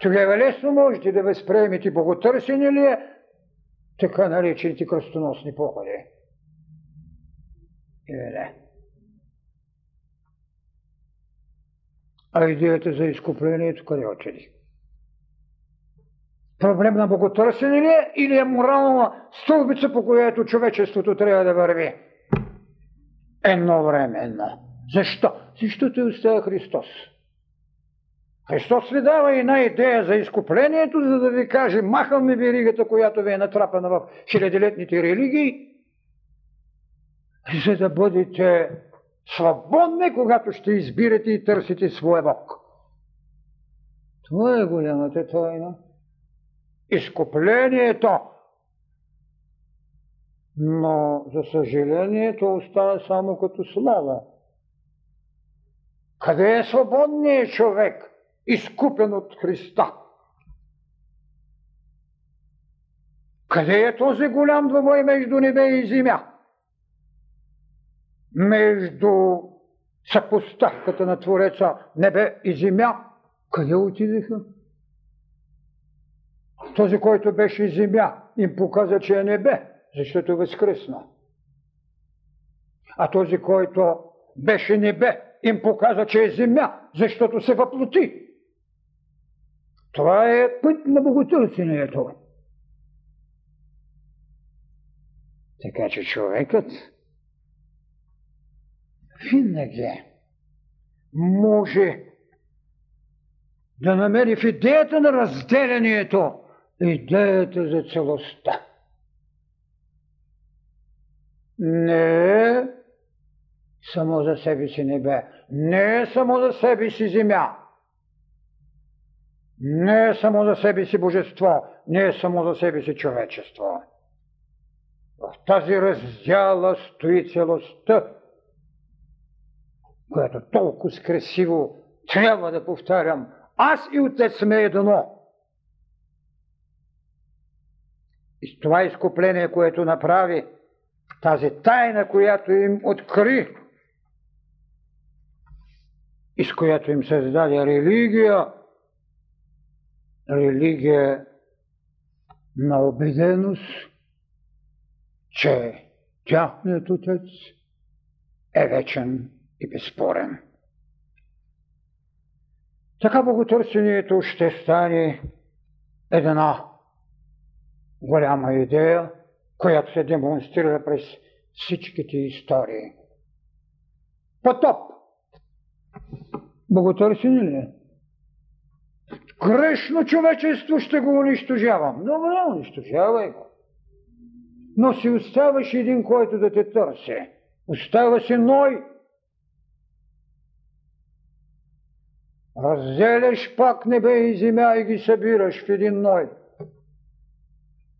Тогава лесно можете да възприемете боготърсене ли е така наречените кръстоносни походи. Или не? А идеята за изкуплението къде отиде? Проблем на боготърсене ли е или е морална стълбица, по която човечеството трябва да върви? Едновременно. Защо? Защото е оставя Христос. Христос ви дава една идея за изкуплението, за да ви каже, махаме веригата, която ви е натрапана в хилядилетните религии, за да бъдете свободни, когато ще избирате и търсите своя Бог. Това е голямата тайна. Изкуплението. Но, за съжаление, то остава само като слава. Къде е свободният човек, изкупен от Христа? Къде е този голям двобой между небе и земя? Между съпоставката на Твореца небе и земя, къде отидеха? Този, който беше земя, им показа, че е небе, защото възкръсна. А този, който беше небе, им показа, че е земя, защото се въплоти. Това е път на боготърсението. Така че човекът винаги може да намери в идеята на разделянието идеята за целостта. Не само за себе си небе, не само за себе си земя, не е само за себе си божество, не е само за себе си човечество. В тази раздяла стои целостта, която толкова красиво трябва да повтарям. Аз и Отец сме едно. И това изкупление, което направи, тази тайна, която им откри, и с която им създаде религия, религия на убеденост, че тяхният отец е вечен и безспорен. Така боготърсението ще стане една голяма идея, която се демонстрира през всичките истории. Потоп. Боготърсене ли е? Грешно човечество ще го унищожавам. Добре, унищожавай го. Но си оставаш един, който да те търси. Остава си Ной. Разделяш пак небе и земя и ги събираш в един Ной.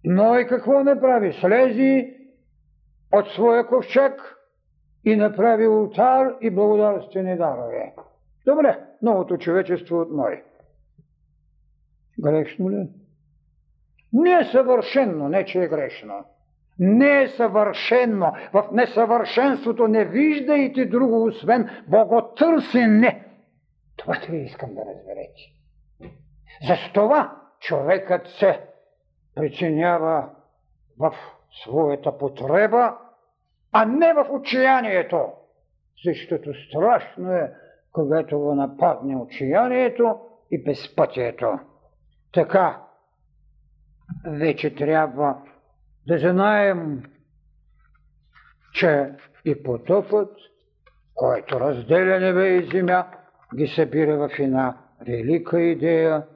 Но и какво направи? Слези от своя ковчег и направи ултар и благодарствени дарове. Добре, новото човечество от Ной. Грешно ли? Не е съвършенно, не че е грешно. Не е съвършенно. В несъвършенството не виждайте друго, освен боготърсене. Това трябва искам да разберете. За това човекът се причинява в своята потреба, а не в отчаянието. Защото страшно е, когато го нападне отчаянието и безпътието. Така, вече трябва да знаем, че и потопът, който разделя небе и земя, ги събира в една велика идея.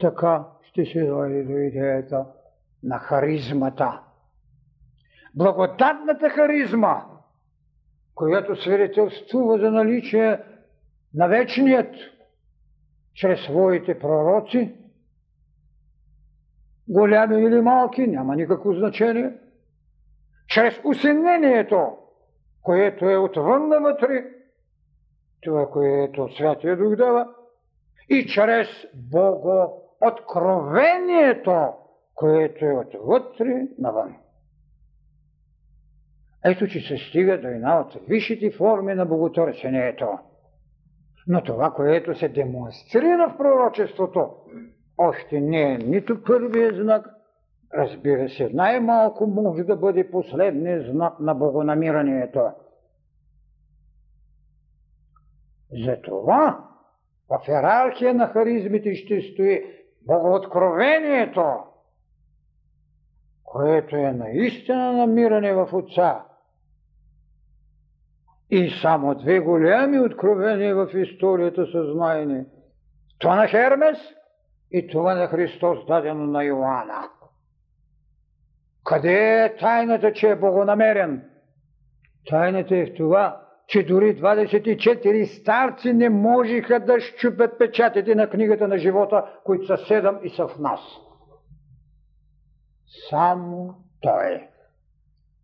Така ще се дойде до идеята на харизмата. Благодатната харизма, която свидетелствува за наличие на вечният чрез своите пророци, голями или малки, няма никакво значение, чрез усинението, което е отвън навътре, това, което Святия Дух дава, и чрез Бого откровението, което е отвътре навън. Ето, че се стига до една от висшите форми на боготърсението. Но това, което се демонстрира в пророчеството, още не е нито първият знак, разбира се, най-малко може да бъде последният знак на богонамирането. Затова в иерархия на харизмите ще стои богооткровението, което е наистина намиране в Отца. И само две голями откровения в историята са знайни. Това на Хермес и това на Христос дадено на Йоанна. Къде е тайната, че е богонамерен? Тайната е в това, че дори 24 старци не можеха да щупят печатите на книгата на живота, които са седем и са в нас. Само Той.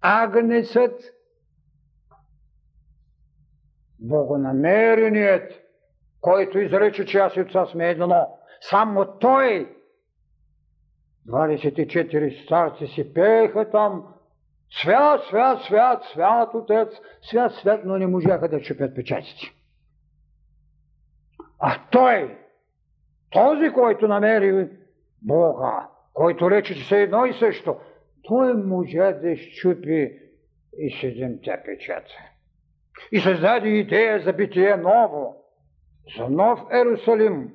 Агнецът, богонамереният, който изрече, че аз и отца сме едно, само Той 24 старци си пееха там Свят, свят, свят, свят Отец, свят, свят, но не можаха да чупят печатите. А той, този, който намери Бога, който рече, че са едно и също, той можа да щупи и седемте печата. И създаде идея за битие ново, за нов Ерусалим,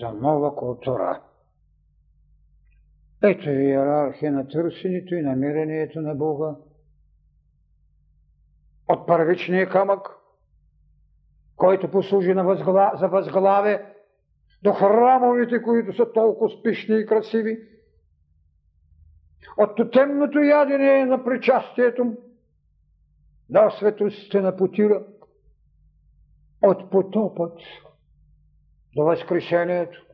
за нова култура. Ето е иерархия на търсенето и намерението на Бога. От първичния камък, който послужи на възгла... за възглаве, до храмовите, които са толкова спишни и красиви, от тотемното ядене на причастието до светостта на потира, от потопът до възкрешението,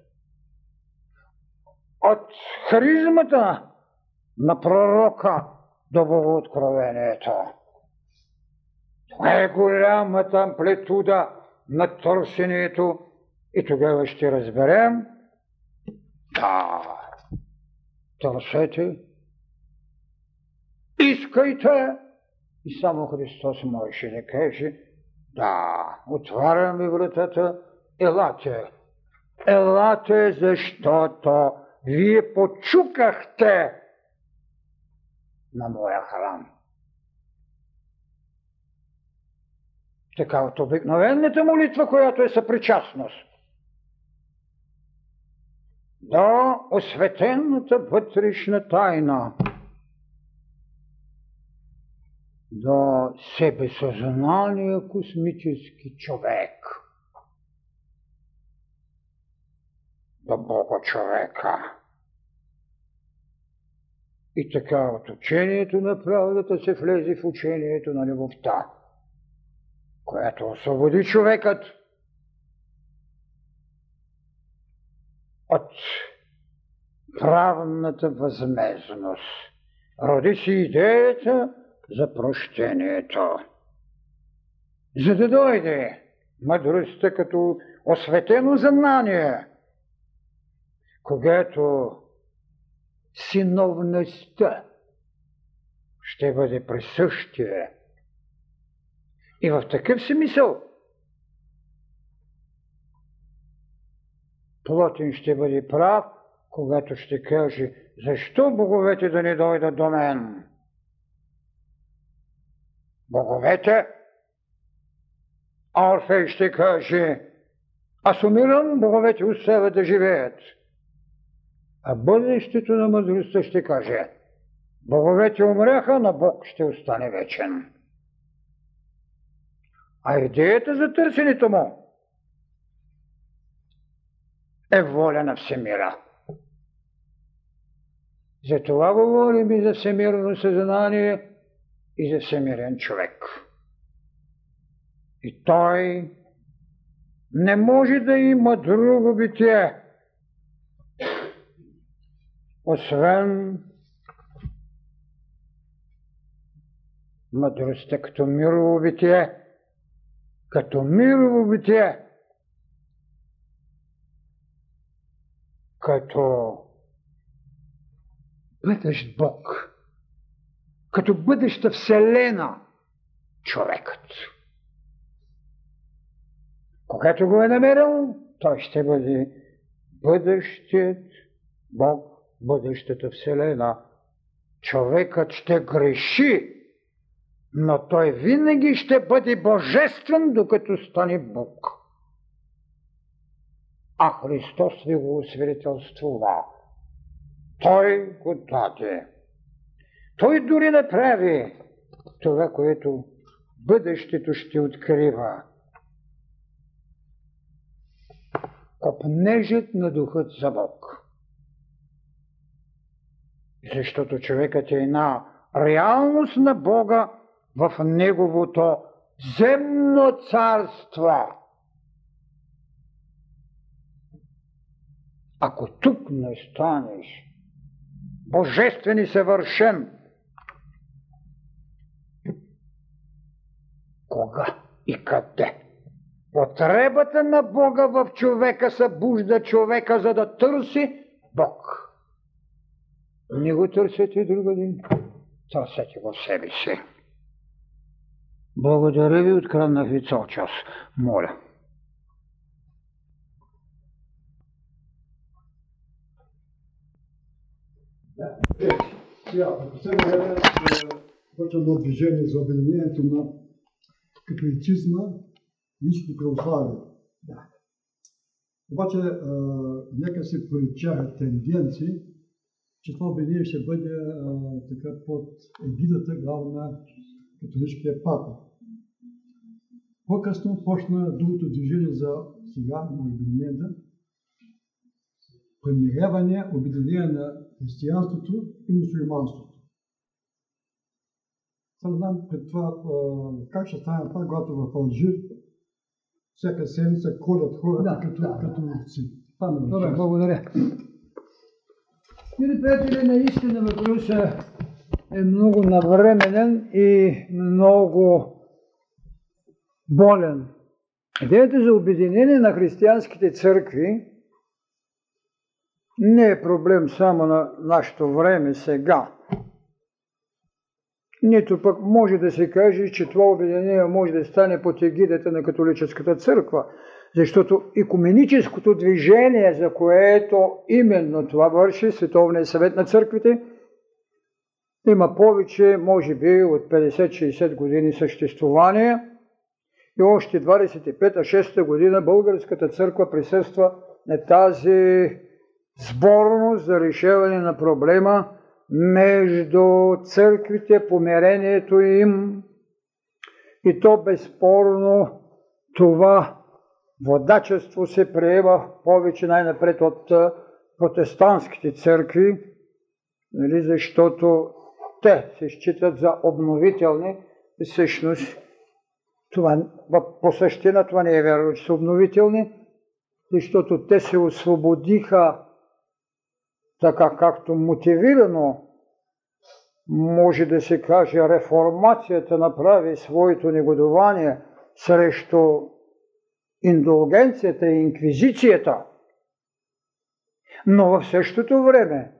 от харизмата на пророка до богооткровението. Това е голямата амплитуда на търсенето и тогава ще разберем, да, търсете, искайте и само Христос можеше да каже, да, отварям ви вратата, елате. Елате, защото вие почукахте на моя храм. Така от обикновената молитва, която е съпричастност. До осветената вътрешна тайна. До себесъзнание космически човек. до Бога човека. И така от учението на правдата се влезе в учението на любовта, която освободи човекът от правната възмезност. Роди си идеята за прощението. За да дойде мъдростта като осветено знание, когато синовността ще бъде присъщия. И в такъв смисъл Плотин ще бъде прав, когато ще каже, защо боговете да не дойдат до мен? Боговете? Орфей ще каже, аз умирам, боговете оставят да живеят. А бъдещето на мъдростта ще каже, боговете умряха, но Бог ще остане вечен. А идеята за търсенето му е воля на всемира. Затова говорим и за всемирно съзнание и за всемирен човек. И той не може да има друго битие, освен мъдростта като мирово битие, като мирово битие, като бъдещ Бог, като бъдеща вселена човекът. Когато го е намерил, той ще бъде бъдещият Бог, бъдещата вселена. Човекът ще греши, но той винаги ще бъде божествен, докато стане Бог. А Христос ви го освидетелствува. Той го даде. Той дори направи това, което бъдещето ще открива. Копнежът на духът за Бог. Защото човекът е една реалност на Бога в неговото земно царство. Ако тук не станеш божествен и съвършен, кога и къде? Потребата на Бога в човека събужда човека, за да търси Бог. Не го търсете другаде, търсете го себе си. Благодаря ви, откраднах ви цял час. Моля. Е, сега, последно време почва едно движение за обединението на католицизма и православие. Да. Обаче, нека се проличават тенденции, че това обединение ще бъде а, така под егидата главна на католическия папа. По-късно почна другото движение за сега на обединението, премиряване, обединение на християнството и мусулманството. Знам пред това как ще стане това, когато в Алжир всяка седмица колят хората да, като, да, като овци. Добре, благодаря. Мили приятели, наистина въпросът е много навременен и много болен. Идеята за обединение на християнските църкви не е проблем само на нашето време сега. Нито пък може да се каже, че това обединение може да стане под егидата на католическата църква, защото екуменическото движение, за което именно това върши Световния съвет на църквите, има повече, може би, от 50-60 години съществуване и още 25-6 година българската църква присъства на тази сборност за решаване на проблема между църквите, померението им. И то безспорно това водачество се приема повече най-напред от протестантските църкви, нали, защото те се считат за обновителни и всъщност това, по същина това не е вярно, че са обновителни, защото те се освободиха така както мотивирано може да се каже, реформацията направи своето негодование срещу индулгенцията и инквизицията, но в същото време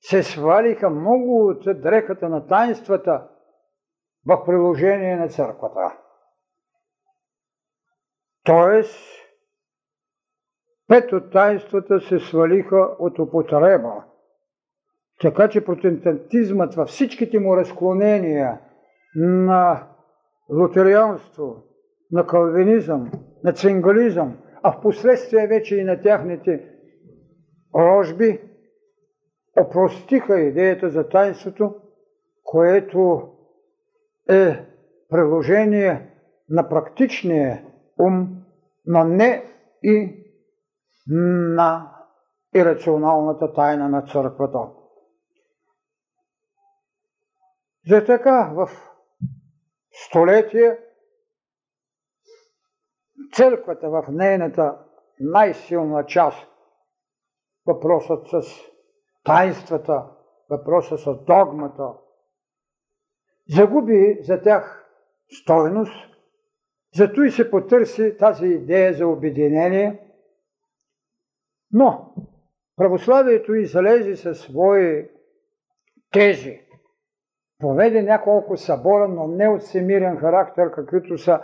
се свалиха много от дрехата на тайнствата в приложение на църквата. Тоест, Пет от таинствата се свалиха от употреба. Така че протестантизмът във всичките му разклонения на лутерианство, на калвинизъм, на цингализъм, а в последствие вече и на тяхните рожби, опростиха идеята за таинството, което е приложение на практичния ум, но не и на ирационалната тайна на църквата. За така в столетие църквата в нейната най-силна част, въпросът с тайнствата, въпросът с догмата, загуби за тях стойност, зато и се потърси тази идея за обединение – но православието излезе със свои тези поведе няколко събора, но не от всемирен характер, каквито са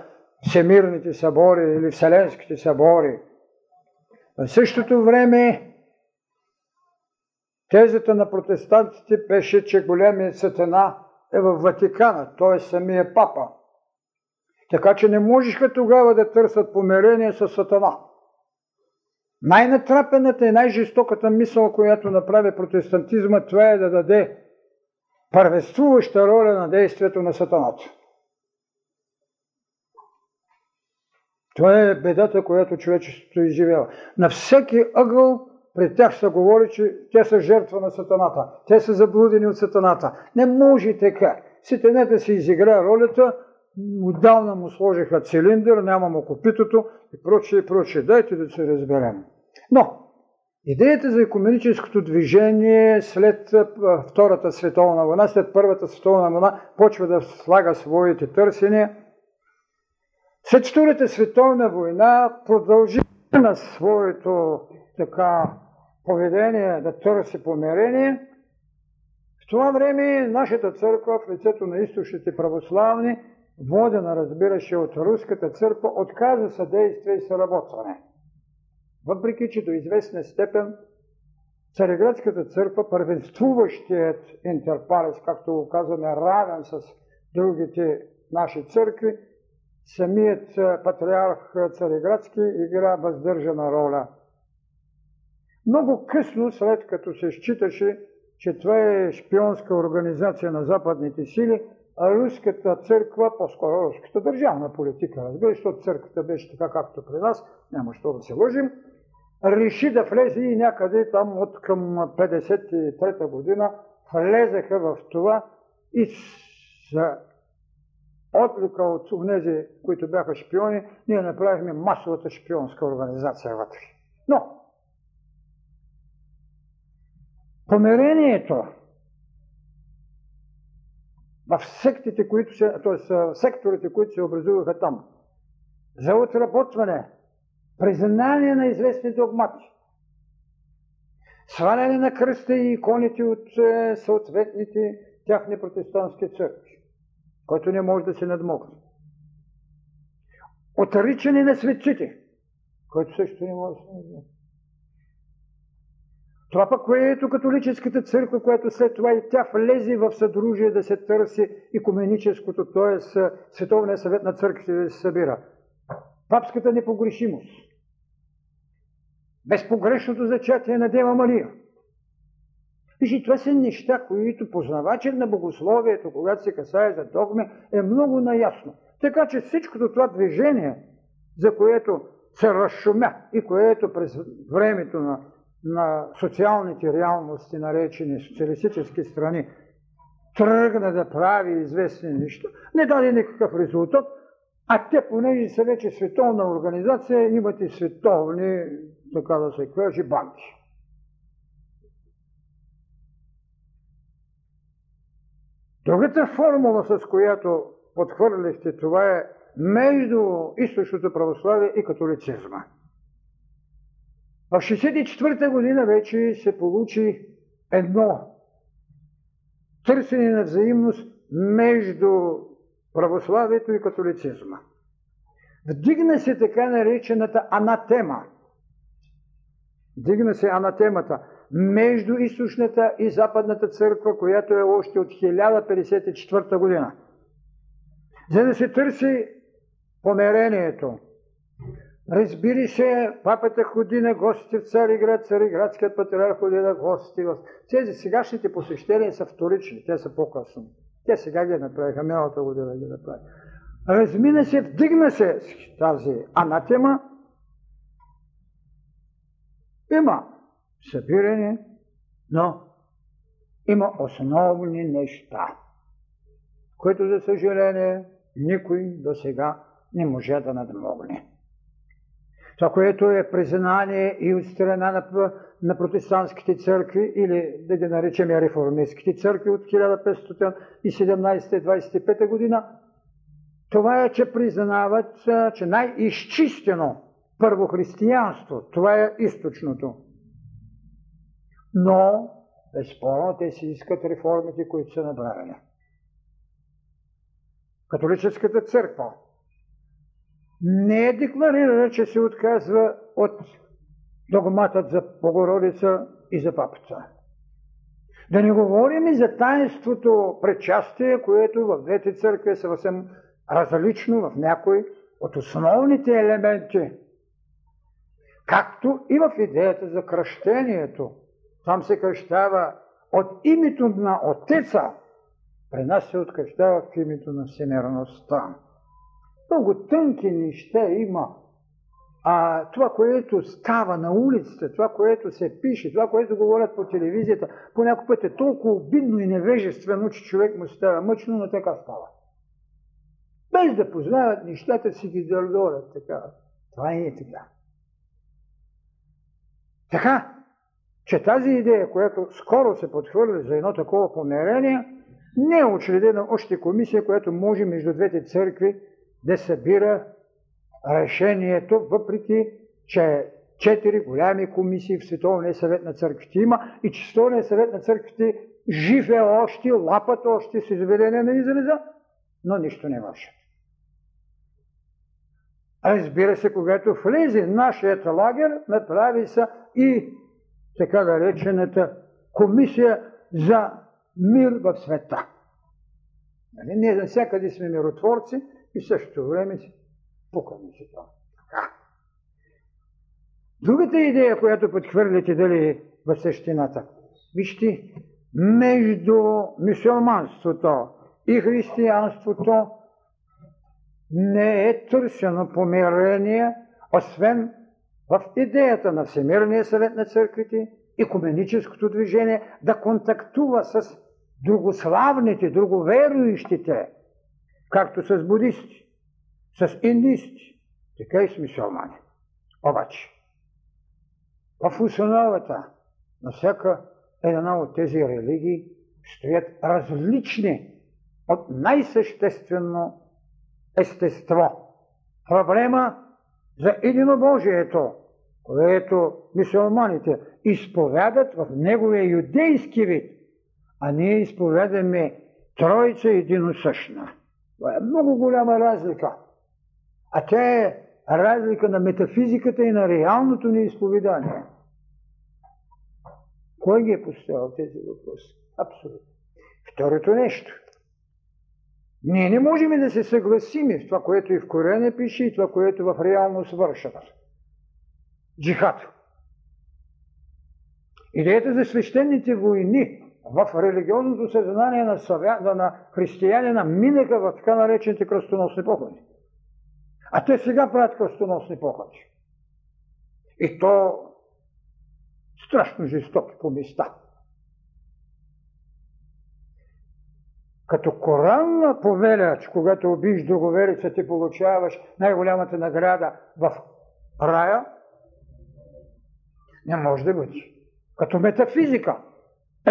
всемирните събори или вселенските събори. В същото време тезата на протестантите беше, че големият сатана е в Ватикана, т.е. самия папа. Така че не можеха тогава да търсят померение с сатана. Най-натрапената и най-жестоката мисъл, която направи протестантизма, това е да даде първествуваща роля на действието на сатаната. Това е бедата, която човечеството изживява. На всеки ъгъл при тях се говори, че те са жертва на сатаната. Те са заблудени от сатаната. Не може така. Ситенете си изигра ролята, отдавна му сложиха цилиндър, няма му копитото и прочее, и прочее. Дайте да се разберем. Но, идеята за екуменическото движение след Втората световна война, след Първата световна война, почва да слага своите търсения. След Втората световна война продължи на своето така поведение да търси помирение. В това време нашата църква в лицето на източните православни водена, разбираше, от руската църква, отказа съдействие и съработване. Въпреки, че до известна степен Цареградската църква, първенствуващият интерпарес, както го казваме, равен с другите наши църкви, самият патриарх Цареградски игра въздържана роля. Много късно, след като се считаше, че това е шпионска организация на западните сили, руската църква, по-скоро руската държавна политика, разбира, защото църквата беше така както при нас, няма що да се лъжим, реши да влезе и някъде там от към 53-та година влезеха в това и с отлика от тези, които бяха шпиони, ние направихме масовата шпионска организация вътре. Но, померението в сектите, които се, т.е. секторите, които се образуваха там, за отработване, признание на известни догмати, сваляне на кръста и иконите от е, съответните тяхни протестантски църкви, който не може да се надмогне. Отричане на светците, който също не може да се надмогне. Това пък, което католическата църква, която след това и тя влезе в съдружие да се търси екуменическото, т.е. Световния съвет на църквите да се събира. Папската непогрешимост. Безпогрешното зачатие на Дева Мария. Вижте, това са неща, които познавачен на богословието, когато се касае за догме, е много наясно. Така че всичкото това движение, за което се разшумя и което през времето на на социалните реалности, наречени социалистически страни, тръгна да прави известни неща, не даде никакъв резултат, а те, понеже са вече световна организация, имат и световни, така да се каже, банки. Другата формула, с която подхвърлихте това е между източното православие и католицизма – в 64-та година вече се получи едно търсене на взаимност между православието и католицизма. Вдигна се така наречената анатема. Вдигна се анатемата между източната и западната църква, която е още от 1054 година. За да се търси померението, Разбира се, папата ходи на гости в Цариград, Цариградският патриарх ходи на гости. Тези сегашните посещения са вторични, те са по-късно. Те сега ги направиха, миналата година ги направиха. Размина се, вдигна се тази анатема. Има събиране, но има основни неща, които, за съжаление, никой до сега не може да надмогне. Това, което е признание и от страна на, на протестантските църкви, или да ги наречем реформистските църкви от 1517-25 година, това е, че признават, че най-изчистено първо християнство, това е източното. Но, безспорно, те си искат реформите, които са направени. католическата църква не е декларирала, че се отказва от догматът за Богородица и за папата. Да не говорим и за таинството пречастие, което в двете църкви е съвсем различно в някои от основните елементи. Както и в идеята за кръщението. Там се кръщава от името на Отеца, при нас се откръщава в името на всемирността. Много тънки неща има. А това, което става на улицата, това, което се пише, това, което говорят по телевизията, по някой път е толкова обидно и невежествено, че човек му става мъчно, но така става. Без да познават нещата, си ги дълдорят така. Това е така. Така, че тази идея, която скоро се подхвърли за едно такова померение, не е учредена още комисия, която може между двете църкви да събира решението, въпреки че четири голями комисии в Световния съвет на църквите има и че Световния съвет на църквите жив е още, лапат още с изведение на израза, но нищо не вършат. Разбира се, когато влезе нашият лагер, направи се и така наречената комисия за мир в света. Нали? Ние навсякъде сме миротворци и същото време си пукаме си това. Така. Другата идея, която подхвърляте дали в същината. Вижте, между мусулманството и християнството не е търсено помирение, освен в идеята на Всемирния съвет на църквите, екуменическото движение да контактува с другославните, друговерующите, както с будисти, с индисти, така и с мисулмани. Обаче, в основата на всяка една от тези религии стоят различни от най-съществено естество. Проблема за единобожието, което мисулманите изповядат в неговия юдейски вид, а ние изповядаме Троица единосъщна. Това е много голяма разлика. А тя е разлика на метафизиката и на реалното ни изповедание. Кой ги е поставил тези въпроси? Абсолютно. Второто нещо. Ние не можем да се съгласим с това, което и в Корене пише, и това, което в реалност вършат. Джихад. Идеята за свещените войни в религиозното съзнание на, съвя... на християнина минаха в така наречените кръстоносни походи. А те сега правят кръстоносни походи. И то страшно жестоки по места. Като коранна повеля, че когато убиш друговерица, ти получаваш най-голямата награда в рая, не може да бъде. Като метафизика,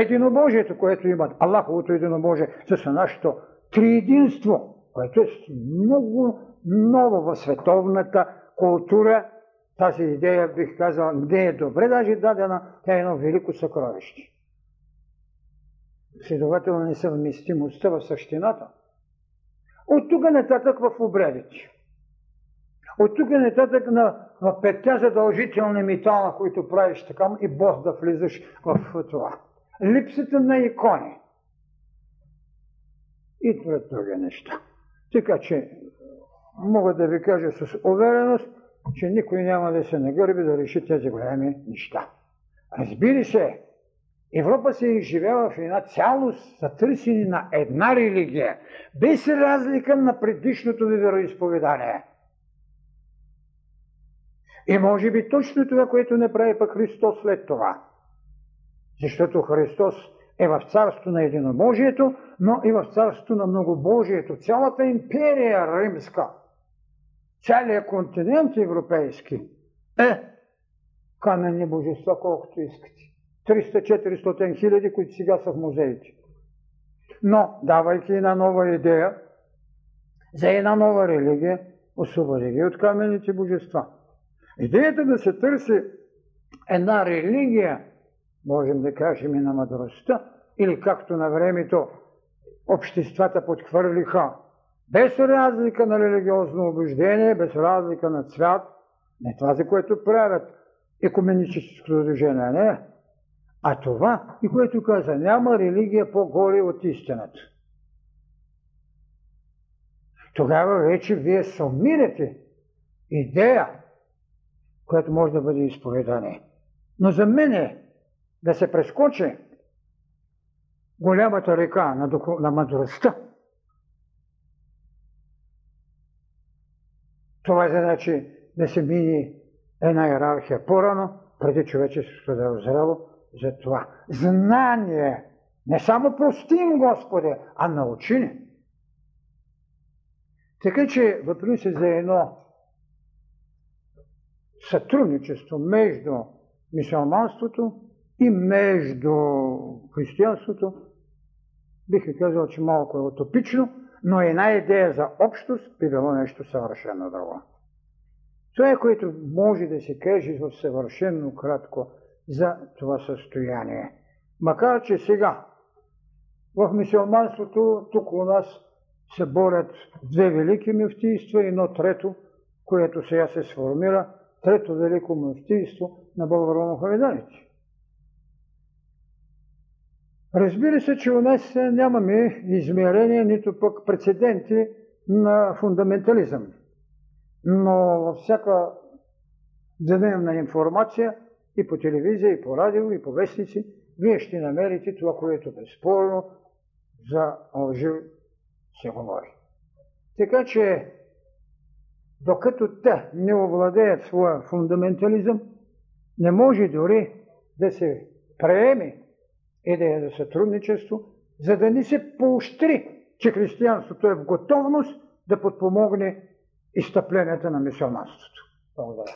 единобожието, което имат, Аллаховото единобожие, с нашето триединство, което е много ново в световната култура, тази идея, бих казал, не е добре даже дадена, тя е едно велико съкровище. Следователно несъвместимостта в същината. От тук нататък в обредите. От тук нататък на, на петте задължителни метала, които правиш така и бос да влизаш в това. Липсата на икони. И това други неща. Така че мога да ви кажа с увереност, че никой няма да се нагърби да реши тези големи неща. Разбира се, Европа се изживява в една цялост за търсене на една религия, без разлика на предишното ви вероисповедание. И може би точно това, което направи пък Христос след това. Защото Христос е в царство на единобожието, но и в царство на многобожието. Цялата империя римска, целият континент европейски е каменни божества, колкото искате. 300-400 хиляди, които сега са в музеите. Но, давайки една нова идея за една нова религия, освободи ги от каменните божества. Идеята да се търси една религия, можем да кажем и на мъдростта, или както на времето обществата подхвърлиха без разлика на религиозно убеждение, без разлика на цвят, не това, за което правят екуменическото движение, не. А това, и което каза, няма религия по-горе от истината. Тогава вече вие сумирате идея, която може да бъде изповедание. Но за мен е да се прескочи голямата река на, духов... на мъдростта. Това значи да се мини една иерархия по-рано, преди човечеството да е озрело за това. Знание. Не само простим, Господи, а научи ни. Така че въпрос е за едно сътрудничество между мисиоманството и между християнството, бих казал, че малко е утопично, но една идея за общност би било нещо съвършено друго. Това е което може да се каже в съвършено кратко за това състояние. Макар, че сега в мисиоманството тук у нас се борят две велики мюфтийства и едно трето, което сега се сформира, трето велико мюфтийство на българо-мухамеданите. Разбира се, че у нас нямаме измерения, нито пък прецеденти на фундаментализъм. Но във всяка дневна информация и по телевизия, и по радио, и по вестници, вие ще намерите това, което безспорно за лъжи се говори. Така че, докато те не овладеят своя фундаментализъм, не може дори да се приеме идея за сътрудничество, за да ни се поощри, че християнството е в готовност да подпомогне изтъпленията на мисионарството. Благодаря.